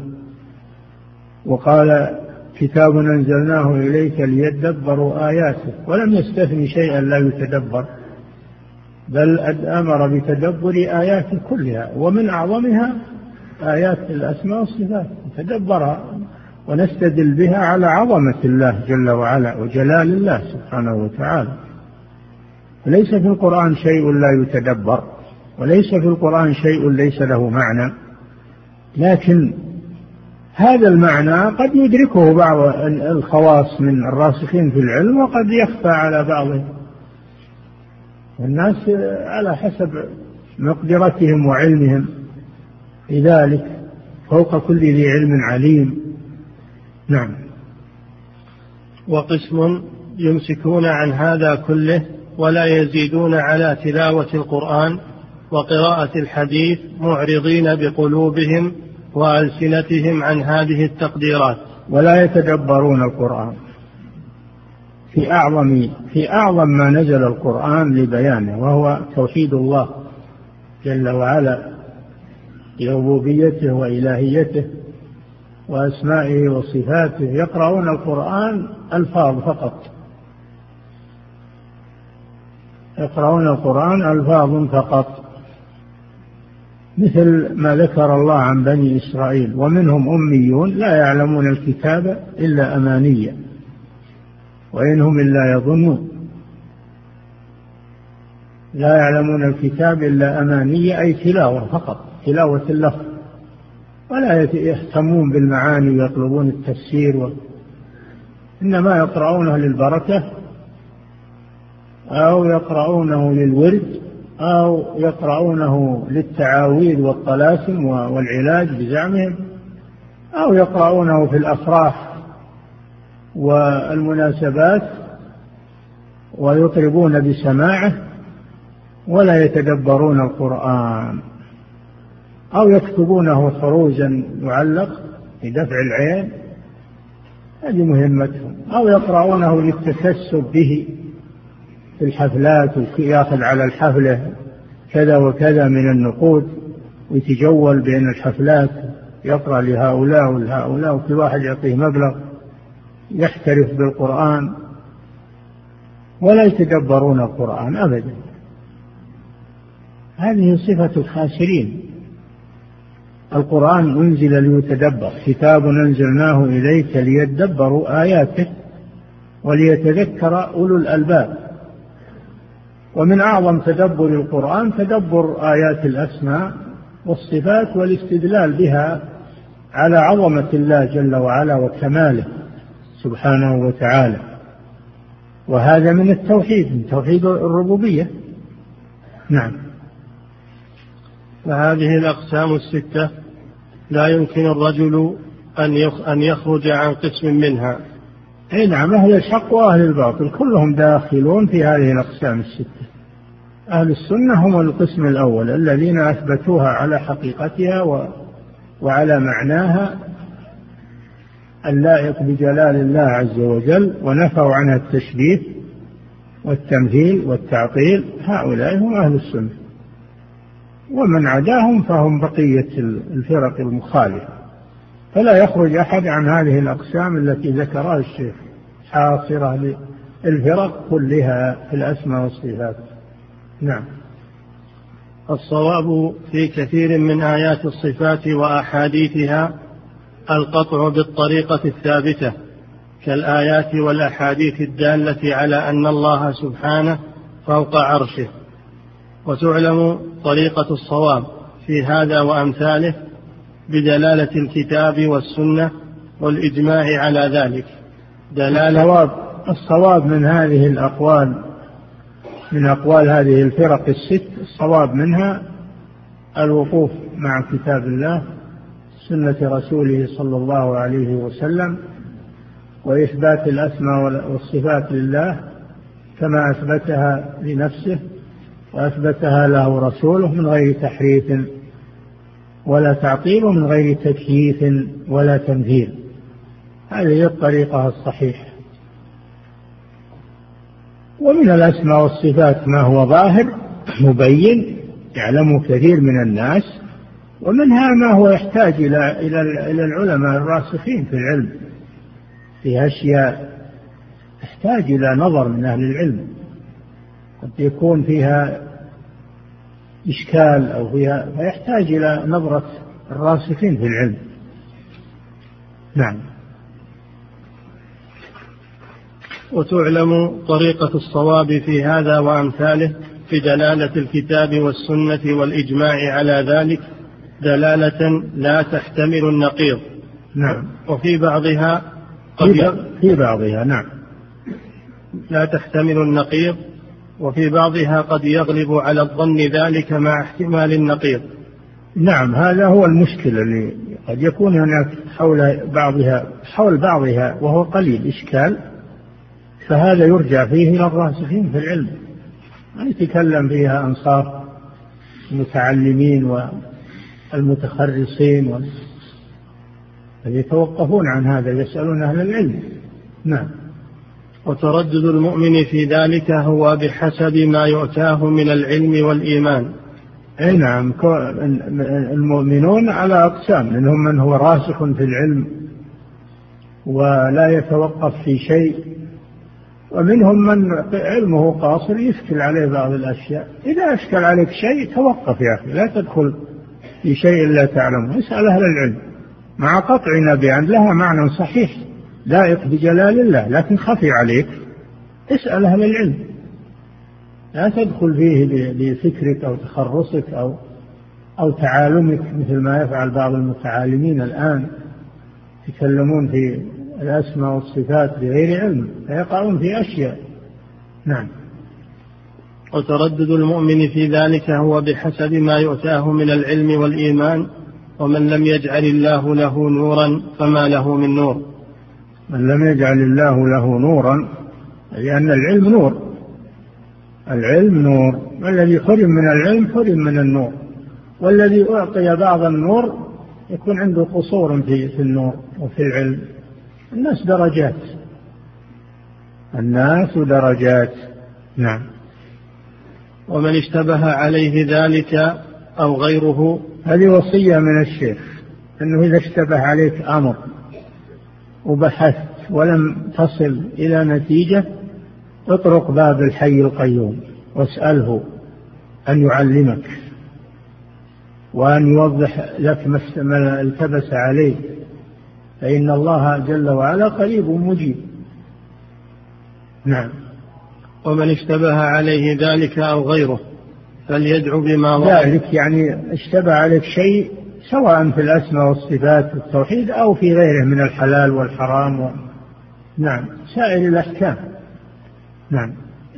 وقال كتاب أنزلناه إليك ليدبروا آياته. ولم يستثني شيئا لا يتدبر بل أمر بتدبر اياته كلها ومن أعظمها آيات الأسماء والصفات. نتدبرها ونستدل بها على عظمة الله جل وعلا وجلال الله سبحانه وتعالى. ليس في القرآن شيء لا يتدبر. وليس في القرآن شيء ليس له معنى. لكن هذا المعنى قد يدركه بعض الخواص من الراسخين في العلم وقد يخفى على بعضهم. الناس على حسب مقدرتهم وعلمهم. في ذلك فوق كل ذي علم عليم. نعم. وقسم يمسكون عن هذا كله ولا يزيدون على تلاوة القرآن وقراءة الحديث معرضين بقلوبهم وألسنتهم عن هذه التقديرات. ولا يتدبرون القرآن. في أعظم في أعظم ما نزل القرآن لبيانه وهو توحيد الله جل وعلا بربوبيته وإلهيته وأسمائه وصفاته. يقرؤون القرآن ألفاظ فقط. يقرؤون القرآن ألفاظ فقط. مثل ما ذكر الله عن بني إسرائيل ومنهم أميون لا يعلمون الكتاب إلا أمانية وإنهم إلا يظنون. لا يعلمون الكتاب إلا أمانية أي تلاوة فقط تلاوة اللفظ. ولا يهتمون بالمعاني ويطلبون التفسير و... إنما يقرؤونه للبركة أو يقرؤونه للورد. أو يقرؤونه للتعاويذ والطلاسم والعلاج بزعمهم أو يقرؤونه في الأفراح والمناسبات ويطربون بسماعه ولا يتدبرون القرآن أو يكتبونه خروجا يعلق لدفع العين هذه مهمتهم أو يقرؤونه للتكسب به. في الحفلات وياخذ على الحفلة كذا وكذا من النقود ويتجول بين الحفلات يقرأ لهؤلاء ولهؤلاء وكل واحد يعطيه مبلغ يحترف بالقرآن ولا يتدبرون القرآن أبدا. هذه صفة الخاسرين. القرآن أنزل ليتدبر كتاب أنزلناه إليك ليدبروا آياته وليتذكر أولو الألباب. ومن أعظم تدبر القرآن تدبر آيات الأسماء والصفات والاستدلال بها على عظمة الله جل وعلا وكماله سبحانه وتعالى. وهذا من التوحيد من توحيد الربوبية. نعم. فهذه الأقسام الستة لا يمكن الرجل أن يخرج عن قسم منها. أي نعم أهل الحق وأهل الباطل كلهم داخلون في هذه الأقسام الستة. أهل السنة هم القسم الأول الذين أثبتوها على حقيقتها و... وعلى معناها اللائق بجلال الله عز وجل ونفوا عنها التشبيه والتمثيل والتعطيل. هؤلاء هم أهل السنة. ومن عداهم فهم بقية الفرق المخالفة. فلا يخرج أحد عن هذه الأقسام التي ذكرها الشيخ حاصرة للفرق كلها في الأسماء والصفات. نعم. الصواب في كثير من آيات الصفات وأحاديثها القطع بالطريقة الثابتة كالآيات والأحاديث الدالة على أن الله سبحانه فوق عرشه. وتعلم طريقة الصواب في هذا وأمثاله بدلالة الكتاب والسنة والإجماع على ذلك. دلالة الصواب الصواب من هذه الأقوال من أقوال هذه الفرق الست الصواب منها الوقوف مع كتاب الله سنة رسوله صلى الله عليه وسلم وإثبات الأسماء والصفات لله كما أثبتها لنفسه وأثبتها له رسوله من غير تحريف. ولا تعطيل ومن غير تكييف ولا تمثيل هذه هي الطريقة الصحيحة. ومن الأسماء والصفات ما هو ظاهر مبين يعلمه كثير من الناس ومنها ما هو يحتاج إلى إلى إلى العلماء الراسخين في العلم. في أشياء تحتاج إلى نظر من أهل العلم. قد يكون فيها إشكال أو فيها فيحتاج إلى نظرة الراسخين في العلم. نعم. وتعلم طريقة الصواب في هذا وأمثاله في دلالة الكتاب والسنة والإجماع على ذلك دلالة لا تحتمل النقيض. نعم. وفي بعضها قد في بعضها نعم. لا تحتمل النقيض. وفي بعضها قد يغلب على الظن ذلك مع احتمال النقيض. نعم هذا هو المشكلة اللي قد يكون هناك حول بعضها حول بعضها وهو قليل إشكال فهذا يرجع فيه إلى الراسخين في العلم. ما يتكلم فيها أنصار المتعلمين والمتخرصين يتوقفون عن هذا يسألون أهل العلم. نعم. وتردد المؤمن في ذلك هو بحسب ما يؤتاه من العلم والإيمان. أي نعم المؤمنون على أقسام منهم من هو راسخ في العلم ولا يتوقف في شيء ومنهم من علمه قاصر يشكل عليه بعض الأشياء. إذا أشكل عليك شيء توقف يا أخي لا تدخل في شيء لا تعلمه. اسأل أهل العلم مع قطعنا بأن لها معنى صحيح. لائق بجلال الله لكن خفي عليك. اسأل أهل العلم. لا تدخل فيه بفكرك أو تخرصك أو أو تعالمك مثل ما يفعل بعض المتعالمين الآن. يتكلمون في الأسماء والصفات بغير علم فيقعون في أشياء. نعم. وتردد المؤمن في ذلك هو بحسب ما يؤتاه من العلم والإيمان ومن لم يجعل الله له نورا فما له من نور. من لم يجعل الله له نورا لأن العلم نور. العلم نور. والذي حرم من العلم حرم من النور. والذي أعطي بعض النور يكون عنده قصور في في النور وفي العلم. الناس درجات. الناس درجات. نعم. ومن اشتبه عليه ذلك أو غيره؟ هذه وصية من الشيخ أنه إذا اشتبه عليك أمر. وبحثت ولم تصل إلى نتيجة اطرق باب الحي القيوم واسأله أن يعلمك وأن يوضح لك ما التبس عليه فإن الله جل وعلا قريب مجيب. نعم. ومن اشتبه عليه ذلك أو غيره فليدعو بما ذلك يعني اشتبه عليك شيء سواء في الأسماء والصفات والتوحيد أو في غيره من الحلال والحرام و... نعم. سائر الأحكام. نعم.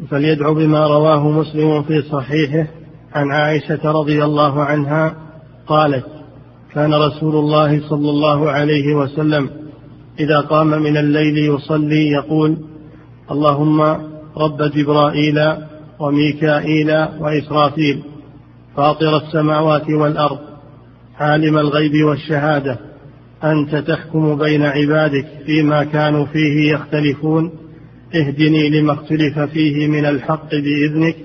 فليدعو بما رواه مسلم في صحيحه عن عائشة رضي الله عنها قالت كان رسول الله صلى الله عليه وسلم إذا قام من الليل يصلي يقول اللهم رب جبرائيل وميكائيل وإسرافيل فاطر السماوات والأرض عالم الغيب والشهادة أنت تحكم بين عبادك فيما كانوا فيه يختلفون. اهدني لما اختلف فيه من الحق بإذنك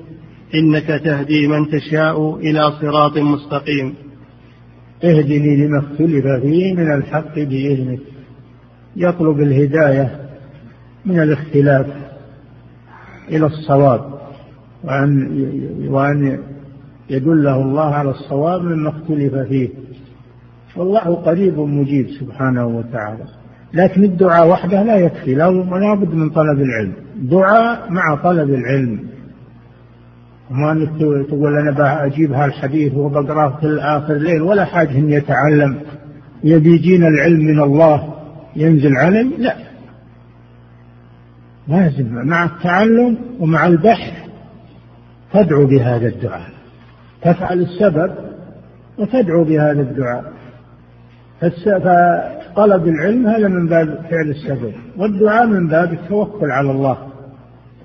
إنك تهدي من تشاء إلى صراط مستقيم. اهدني لما اختلف فيه من الحق بإذنك. يطلب الهداية من الاختلاف إلى الصواب وأن وأن يدله الله على الصواب مما اختلف فيه. والله قريب مجيب سبحانه وتعالى. لكن الدعاء وحده لا يكفي. لا بد من طلب العلم. دعاء مع طلب العلم. ما انك تقول أنا بجيب هالحديث وبقرأه في اخر الليل ولا حاجة إن يتعلم. يبي يجينا العلم من الله. ينزل علي لا. لازم مع التعلم ومع البحث تدعو بهذا الدعاء. تفعل السبب وتدعو بهذا الدعاء فطلب العلم هذا من باب فعل السبب والدعاء من باب التوكل على الله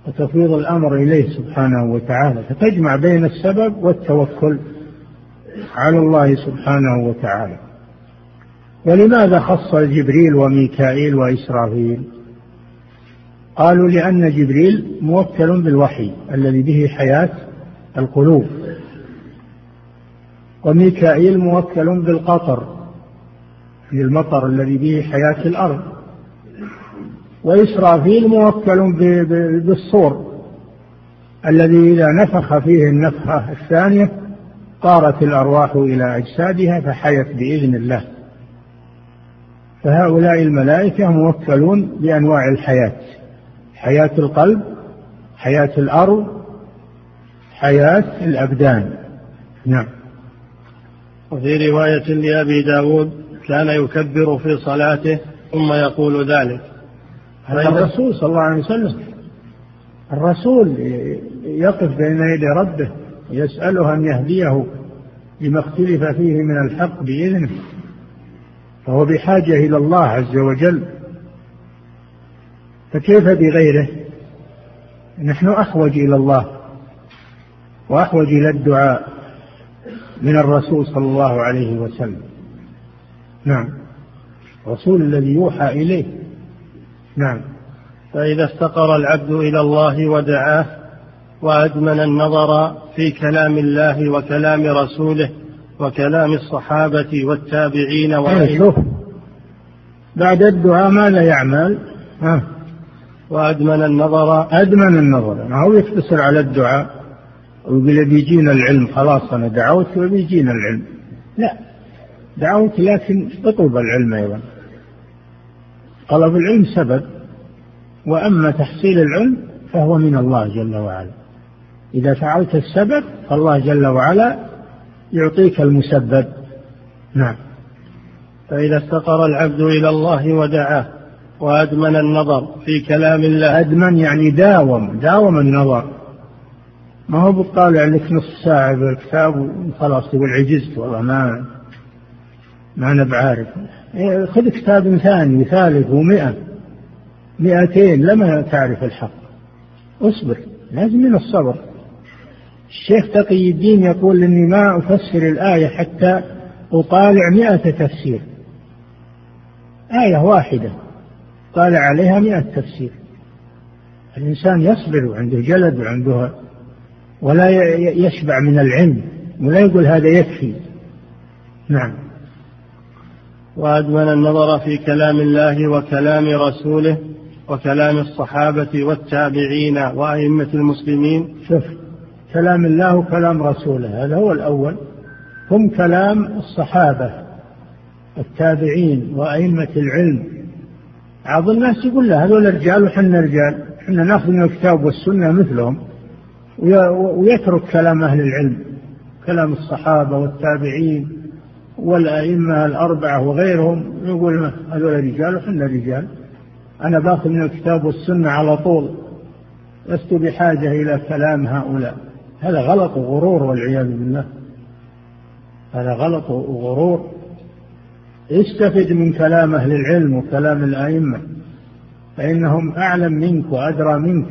وتفويض الأمر إليه سبحانه وتعالى فتجمع بين السبب والتوكل على الله سبحانه وتعالى. ولماذا خص جبريل وميكائيل وإسرافيل؟ قالوا لأن جبريل موكل بالوحي الذي به حياة القلوب. وميكائيل موكل بالقطر للمطر الذي به حياة الأرض. وإسرافيل موكل بالصور الذي إذا نفخ فيه النفخة الثانية طارت الأرواح إلى أجسادها فحيت بإذن الله. فهؤلاء الملائكة موكلون بأنواع الحياة. حياة القلب حياة الأرض حياة الأبدان. نعم. وفي رواية لأبي داود كان يكبر في صلاته ثم يقول ذلك. الرسول صلى الله عليه وسلم. الرسول يقف بين يدي ربه يسأله أن يهديه لما اختلف فيه من الحق بإذنه فهو بحاجة إلى الله عز وجل. فكيف بغيره؟ نحن أحوج إلى الله وأحوج إلى الدعاء. من الرسول صلى الله عليه وسلم. نعم. الرسول الذي يوحى إليه. نعم. فإذا افتقر العبد إلى الله ودعاه وأدمن النظر في كلام الله وكلام رسوله وكلام الصحابة والتابعين إيه، شوف. بعد الدعاء ماذا يعمل؟ ها وأدمن النظر. أدمن النظر. ما هو يقتصر على الدعاء؟ ويقول بيجينا العلم خلاص أنا دعوت وبيجينا العلم؟ لا. دعوت لكن اطلب العلم أيضا. طلب العلم سبب. وأما تحصيل العلم فهو من الله جل وعلا. إذا فعلت السبب فالله جل وعلا يعطيك المسبب. نعم. فإذا استقر العبد إلى الله ودعاه وأدمن النظر في كلام الله. أدمن يعني داوم داوم النظر. ما هو بطالع لك نص ساعة بالكتاب وخلاص تقول عجزت والله ما ما أنا بعارف. إيه، خذ كتاب ثاني ثالث ومئة مئتين لما تعرف الحق. اصبر لازم من الصبر. الشيخ تقي الدين يقول إني ما أفسر الآية حتى أطالع مئة تفسير. آية واحدة. طالع عليها مئة تفسير. الإنسان يصبر وعنده جلد وعنده ولا يشبع من العلم ولا يقول هذا يكفي. نعم. وأدمن النظر في كلام الله وكلام رسوله وكلام الصحابة والتابعين وأئمة المسلمين. شوف كلام الله وكلام رسوله هذا هو الأول. هم كلام الصحابة التابعين وأئمة العلم. بعض الناس يقول له هذول رجال وحنا رجال إحنا نأخذ من الكتاب والسنة مثلهم. ويترك كلام أهل العلم كلام الصحابة والتابعين والأئمة الأربعة وغيرهم يقول هذول رجال وحنا رجال. أنا باخذ من الكتاب والسنة على طول لست بحاجة إلى كلام هؤلاء. هذا غلط وغرور والعياذ بالله. هذا غلط وغرور. استفد من كلام أهل العلم وكلام الأئمة فإنهم أعلم منك وأدرى منك.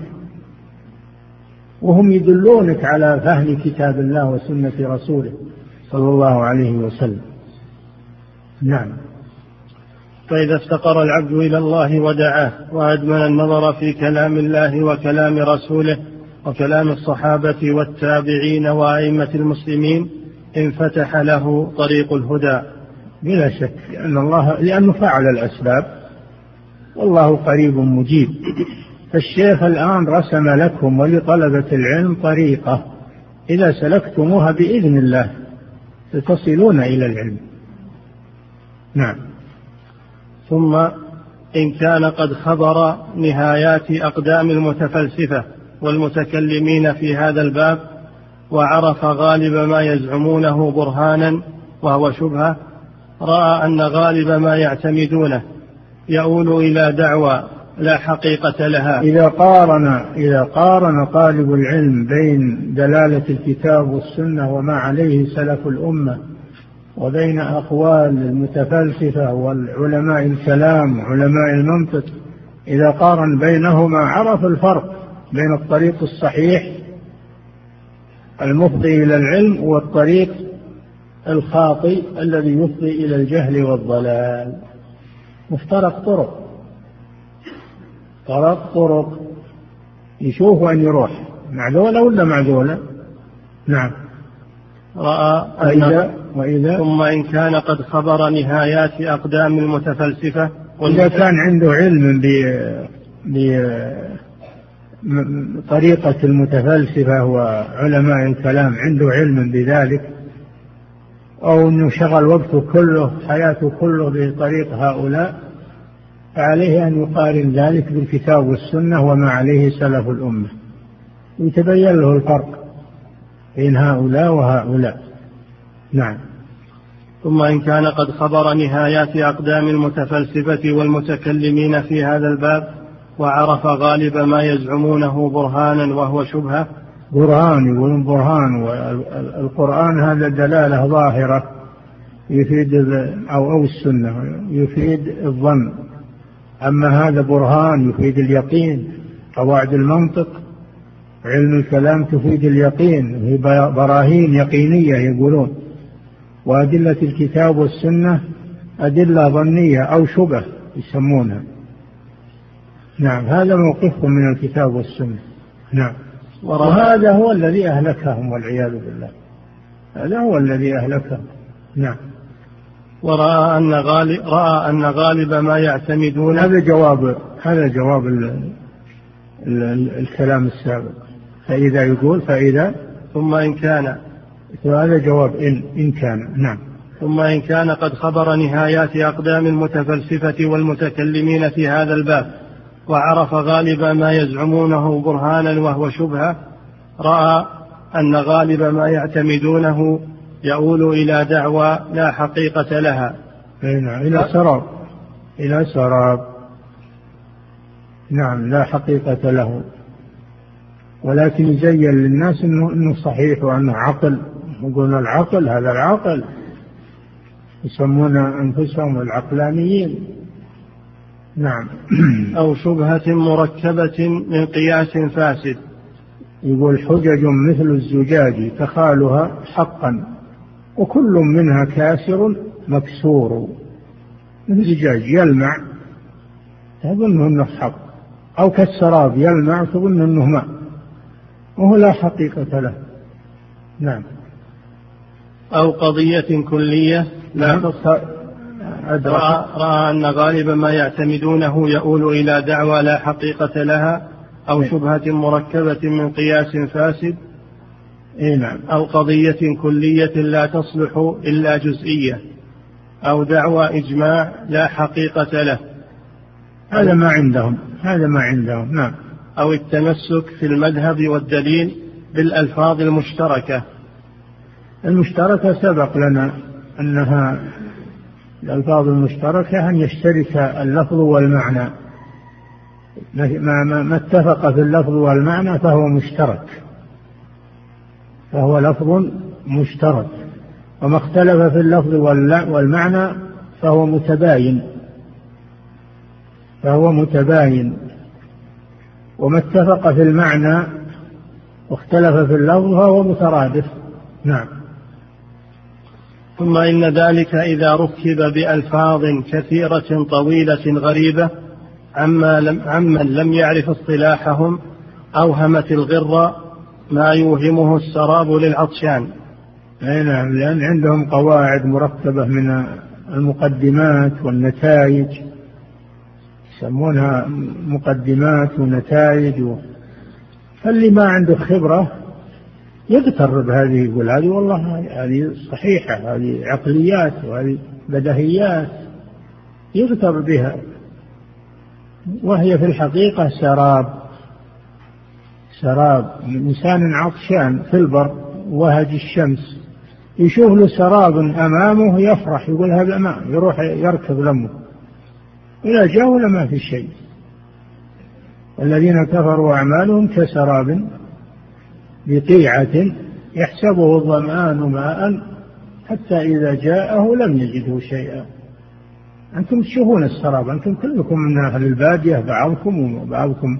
وهم يدلونك على فهم كتاب الله وسنة رسوله صلى الله عليه وسلم. نعم. فإذا افتقر العبد إلى الله ودعاه وأدمن النظر في كلام الله وكلام رسوله وكلام الصحابة والتابعين وأئمة المسلمين انفتح له طريق الهدى. بلا شك لأن الله لأنه فعل الأسباب. والله قريب مجيب. فالشيخ الآن رسم لكم ولطلبة العلم طريقة. إذا سلكتموها بإذن الله ستصلون إلى العلم. نعم. ثم إن كان قد خبر نهايات أقدام المتفلسفة والمتكلمين في هذا الباب وعرف غالب ما يزعمونه برهانا وهو شبهة رأى أن غالب ما يعتمدونه يؤول إلى دعوى لا حقيقة لها. إذا قارن إذا قارن طالب العلم بين دلالة الكتاب والسنة وما عليه سلف الأمة وبين أقوال المتفلسفة والعلماء الكلام وعلماء المنطق إذا قارن بينهما عرف الفرق بين الطريق الصحيح المفضي إلى العلم والطريق الخاطئ الذي يفضي إلى الجهل والضلال. مفترق طرق. طرق طرق يشوف وين يروح معذولة ولا معذولة؟ نعم. رأى وإذا وإذا ثم إن كان قد خبر نهايات أقدام المتفلسفة إذا كان عنده علم بطريقة المتفلسفة وعلماء الكلام عنده علم بذلك أو أنه شغل وقته كله حياته كله بطريق هؤلاء فعليه أن يقارن ذلك بالكتاب والسنة وما عليه سلف الأمة. ويتبين له الفرق بين هؤلاء وهؤلاء. نعم. ثم إن كان قد خبر نهايات أقدام المتفلسفة والمتكلمين في هذا الباب وعرف غالب ما يزعمونه برهانا وهو شبهة. برهان يقولون برهان والقرآن هذا دلالة ظاهرة يفيد أو أو السنة يفيد الظن. أما هذا برهان يفيد اليقين. قواعد المنطق علم الكلام تفيد اليقين. هي براهين يقينية يقولون. وأدلة الكتاب والسنة أدلة ظنية أو شبه يسمونها. نعم هذا موقفهم من الكتاب والسنة. نعم. وهذا هو الذي أهلكهم والعياذ بالله. هذا هو الذي أهلكهم. نعم. ورأى أن غالب رأى أن غالب ما يعتمدون هذا جواب هذا جواب ال ال الكلام السابق. فإذا يقول فإذا ثم إن كان هذا جواب إن إن كان. نعم. ثم إن كان قد خبر نهايات أقدام المتفلسفة والمتكلمين في هذا الباب وعرف غالب ما يزعمونه برهانا وهو شبهة رأى أن غالب ما يعتمدونه يؤول إلى دعوى لا حقيقة لها. نعم إلى سراب. إلى سراب. نعم لا حقيقة له. ولكن يزين للناس انه إنه صحيح وأنه عقل. يقولون العقل هذا العقل. يسمون أنفسهم العقلانيين. نعم. أو شبهة مركبة من قياس فاسد. يقول حجج مثل الزجاج تخالها حقا. وكل منها كاسر مكسور. الزجاج يلمع تظن أنه حق. أو كالسراب يلمع تظن أنه ماء. وهو لا حقيقة له. نعم. أو قضية كلية لا نعم. رأى, رأى أن غالب ما يعتمدونه يؤول إلى دعوى لا حقيقة لها أو نعم. شبهة مركبة من قياس فاسد. إيه نعم. أو قضية كلية لا تصلح إلا جزئية أو دعوى إجماع لا حقيقة له. هذا ما عندهم هذا ما عندهم نعم. أو التمسك في المذهب والدليل بالألفاظ المشتركة. المشتركة سبق لنا أنها الألفاظ المشتركة أن يشترك اللفظ والمعنى. ما, ما اتفق في اللفظ والمعنى فهو مشترك. فهو لفظ مشترك. وما اختلف في اللفظ والمعنى فهو متباين. فهو متباين. وما اتفق في المعنى واختلف في اللفظ فهو مترادف. نعم. ثم إن ذلك إذا ركب بألفاظ كثيرة طويلة غريبة عما لم عمن لم يعرف اصطلاحهم أوهمت الغر ما يوهمه السراب للعطشان. أي نعم لأن عندهم قواعد مركبة من المقدمات والنتائج. يسمونها مقدمات ونتائج. و... فاللي ما عنده خبرة يغتر بهذه يقول هذه والله هذه صحيحة هذه عقليات وهذه بدهيات. يغتر بها. وهي في الحقيقة سراب. سراب إنسان عطشان في البر وهج الشمس. يشوف له سراب أمامه يفرح يقول هذا ماء يروح يركض لمه. إذا جاء ولا ما في شيء؟ الذين كفروا أعمالهم كسراب بقيعة يحسبه الظمآن ماء حتى إذا جاءه لم يجده شيئا. أنتم تشوفون السراب أنتم كلكم من أهل البادية بعضكم وبعضكم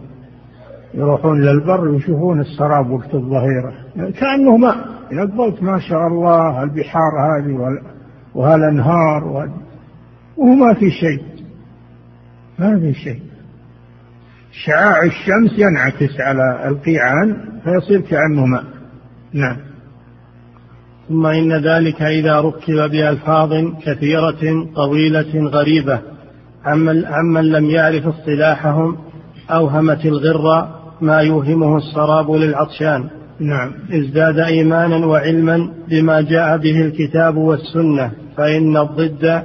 يروحون للبر يشوفون السراب وقت الظهيرة. كأنه ماء قلت ما شاء الله البحار هذه وهالأنهار وهو ما في شيء. ما في شيء. شعاع الشمس ينعكس على القيعان فيصير كأنه ماء نعم. ثم إن ذلك إذا ركب بألفاظ كثيرة طويلة غريبة. عمن, لم يعرف اصطلاحهم أوهمت الغر ما يوهمه السراب للعطشان. نعم. ازداد إيمانا وعلما بما جاء به الكتاب والسنة فإن الضد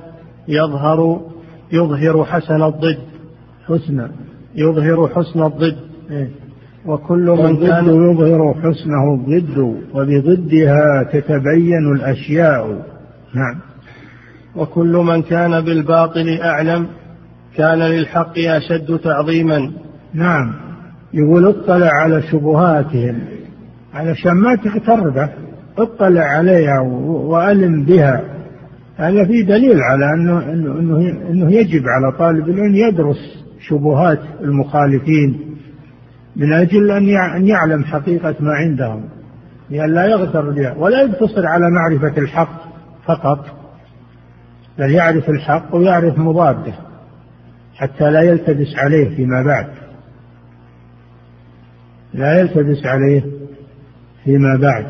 يظهر يظهر حسن الضد. حسن. يظهر حسن الضد. إيه؟ وكل من كان يظهر حسنه الضد وبضدها تتبين الأشياء. نعم. وكل من كان بالباطل أعلم كان للحق أشد تعظيما. نعم. يقول اطلع على شبهاتهم. علشان ما تغتر به اطلع عليها وألم بها. هذا في دليل على أنه, أنه, أنه, يجب على طالب العلم يدرس شبهات المخالفين من أجل أن يعلم حقيقة ما عندهم. لأن لا يغتر بها. ولا يقتصر على معرفة الحق فقط. بل يعرف الحق ويعرف مضاده. حتى لا يلتبس عليه فيما بعد. لا يلتبس عليه فيما بعد.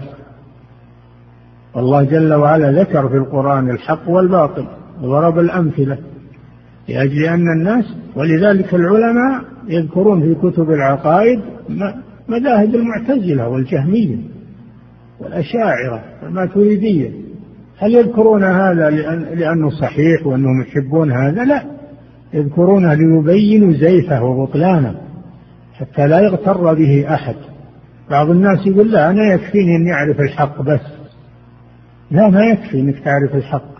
الله جل وعلا ذكر في القرآن الحق والباطل وضرب الأمثلة لأجل أن الناس ولذلك العلماء يذكرون في كتب العقائد مذاهب المعتزلة والجهمية والأشاعرة والماتريدية. هل يذكرون هذا لأن لأنه صحيح وأنهم يحبون هذا؟ لا. يذكرونه ليبينوا زيفه وبطلانه. حتى لا يغتر به أحد. بعض الناس يقول لا أنا يكفيني أني أعرف الحق بس. لا ما يكفي أنك تعرف الحق.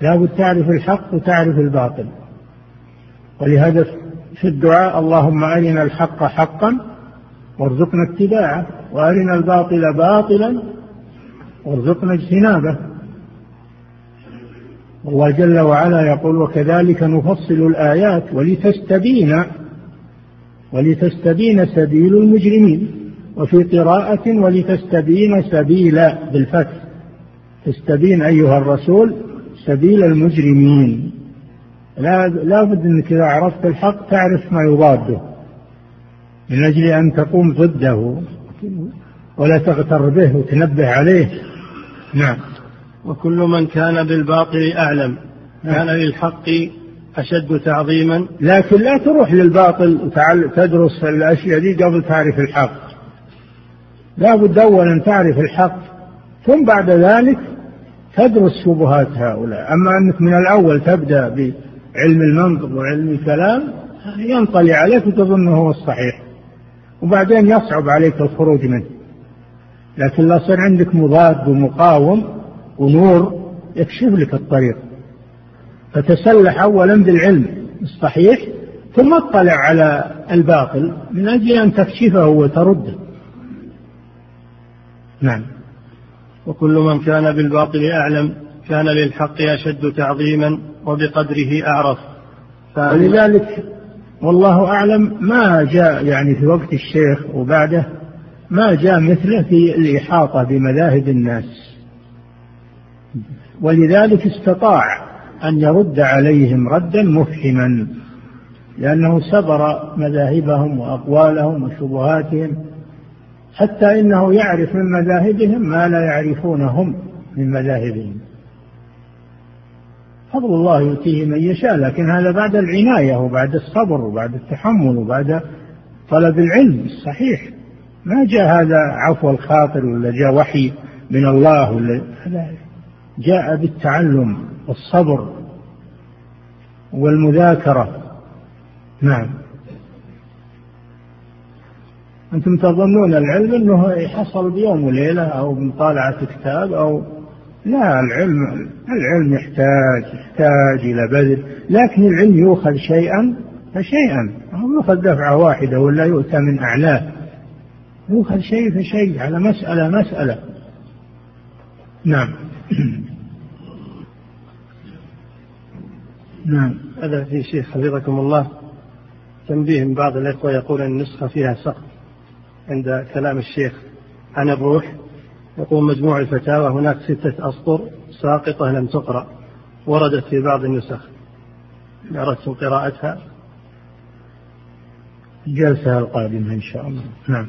لابد تعرف الحق وتعرف الباطل. ولهذا في الدعاء اللهم أرنا الحق حقا وارزقنا اتباعه وأرنا الباطل باطلا وارزقنا اجتنابه. الله جل وعلا يقول وكذلك نفصل الآيات ولتستبين ولتستبين سبيل المجرمين وفي قراءة ولتستبين سبيل بالفتح تستبين أيها الرسول سبيل المجرمين. لا, لا بد أنك إذا عرفت الحق تعرف ما يضاده. من أجل أن تقوم ضده ولا تغتر به وتنبه عليه. نعم. وكل من كان بالباطل أعلم كان نعم. للحق أشد تعظيما؟ لكن لا تروح للباطل تدرس الأشياء دي قبل تعرف الحق. لا بد أولا تعرف الحق ثم بعد ذلك تدرس شبهات هؤلاء. أما أنك من الأول تبدأ بعلم المنطق وعلم الكلام ينطلي عليك وتظنه هو الصحيح وبعدين يصعب عليك الخروج منه. لكن لا صار عندك مضاد ومقاوم ونور يكشف لك الطريق. فتسلح أولا بالعلم الصحيح ثم اطلع على الباطل من أجل أن تكشفه وترده. نعم. وكل من كان بالباطل أعلم كان للحق أشد تعظيما وبقدره أعرف. ولذلك والله أعلم ما جاء يعني في وقت الشيخ وبعده ما جاء مثله في الإحاطة بمذاهب الناس. ولذلك استطاع أن يرد عليهم ردا مفهما لأنه سبر مذاهبهم وأقوالهم وشبهاتهم حتى إنه يعرف من مذاهبهم ما لا يعرفونهم من مذاهبهم. فضل الله يؤتيه من يشاء لكن هذا بعد العناية وبعد الصبر وبعد التحمل وبعد طلب العلم. الصحيح ما جاء هذا عفو الخاطر ولا جاء وحي من الله ولا هذا جاء بالتعلم. والصبر والمذاكرة. نعم. أنتم تظنون العلم أنه يحصل بيوم وليلة أو بمطالعة كتاب أو لا العلم العلم يحتاج يحتاج إلى بذل لكن العلم يؤخذ شيئا فشيئا. أو يؤخذ دفعة واحدة ولا يؤتى من أعلاه. يؤخذ شيء فشيء على مسألة مسألة. نعم. نعم. هذا في شيخ حفظكم الله. تنبيه من بعض الإخوة يقول أن النسخة فيها سقط عند كلام الشيخ عن الروح. يقول مجموع الفتاوى هناك ستة أسطر ساقطة لم تقرأ وردت في بعض النسخ. أردتم قراءتها. الجلسة القادمة إن شاء الله. نعم.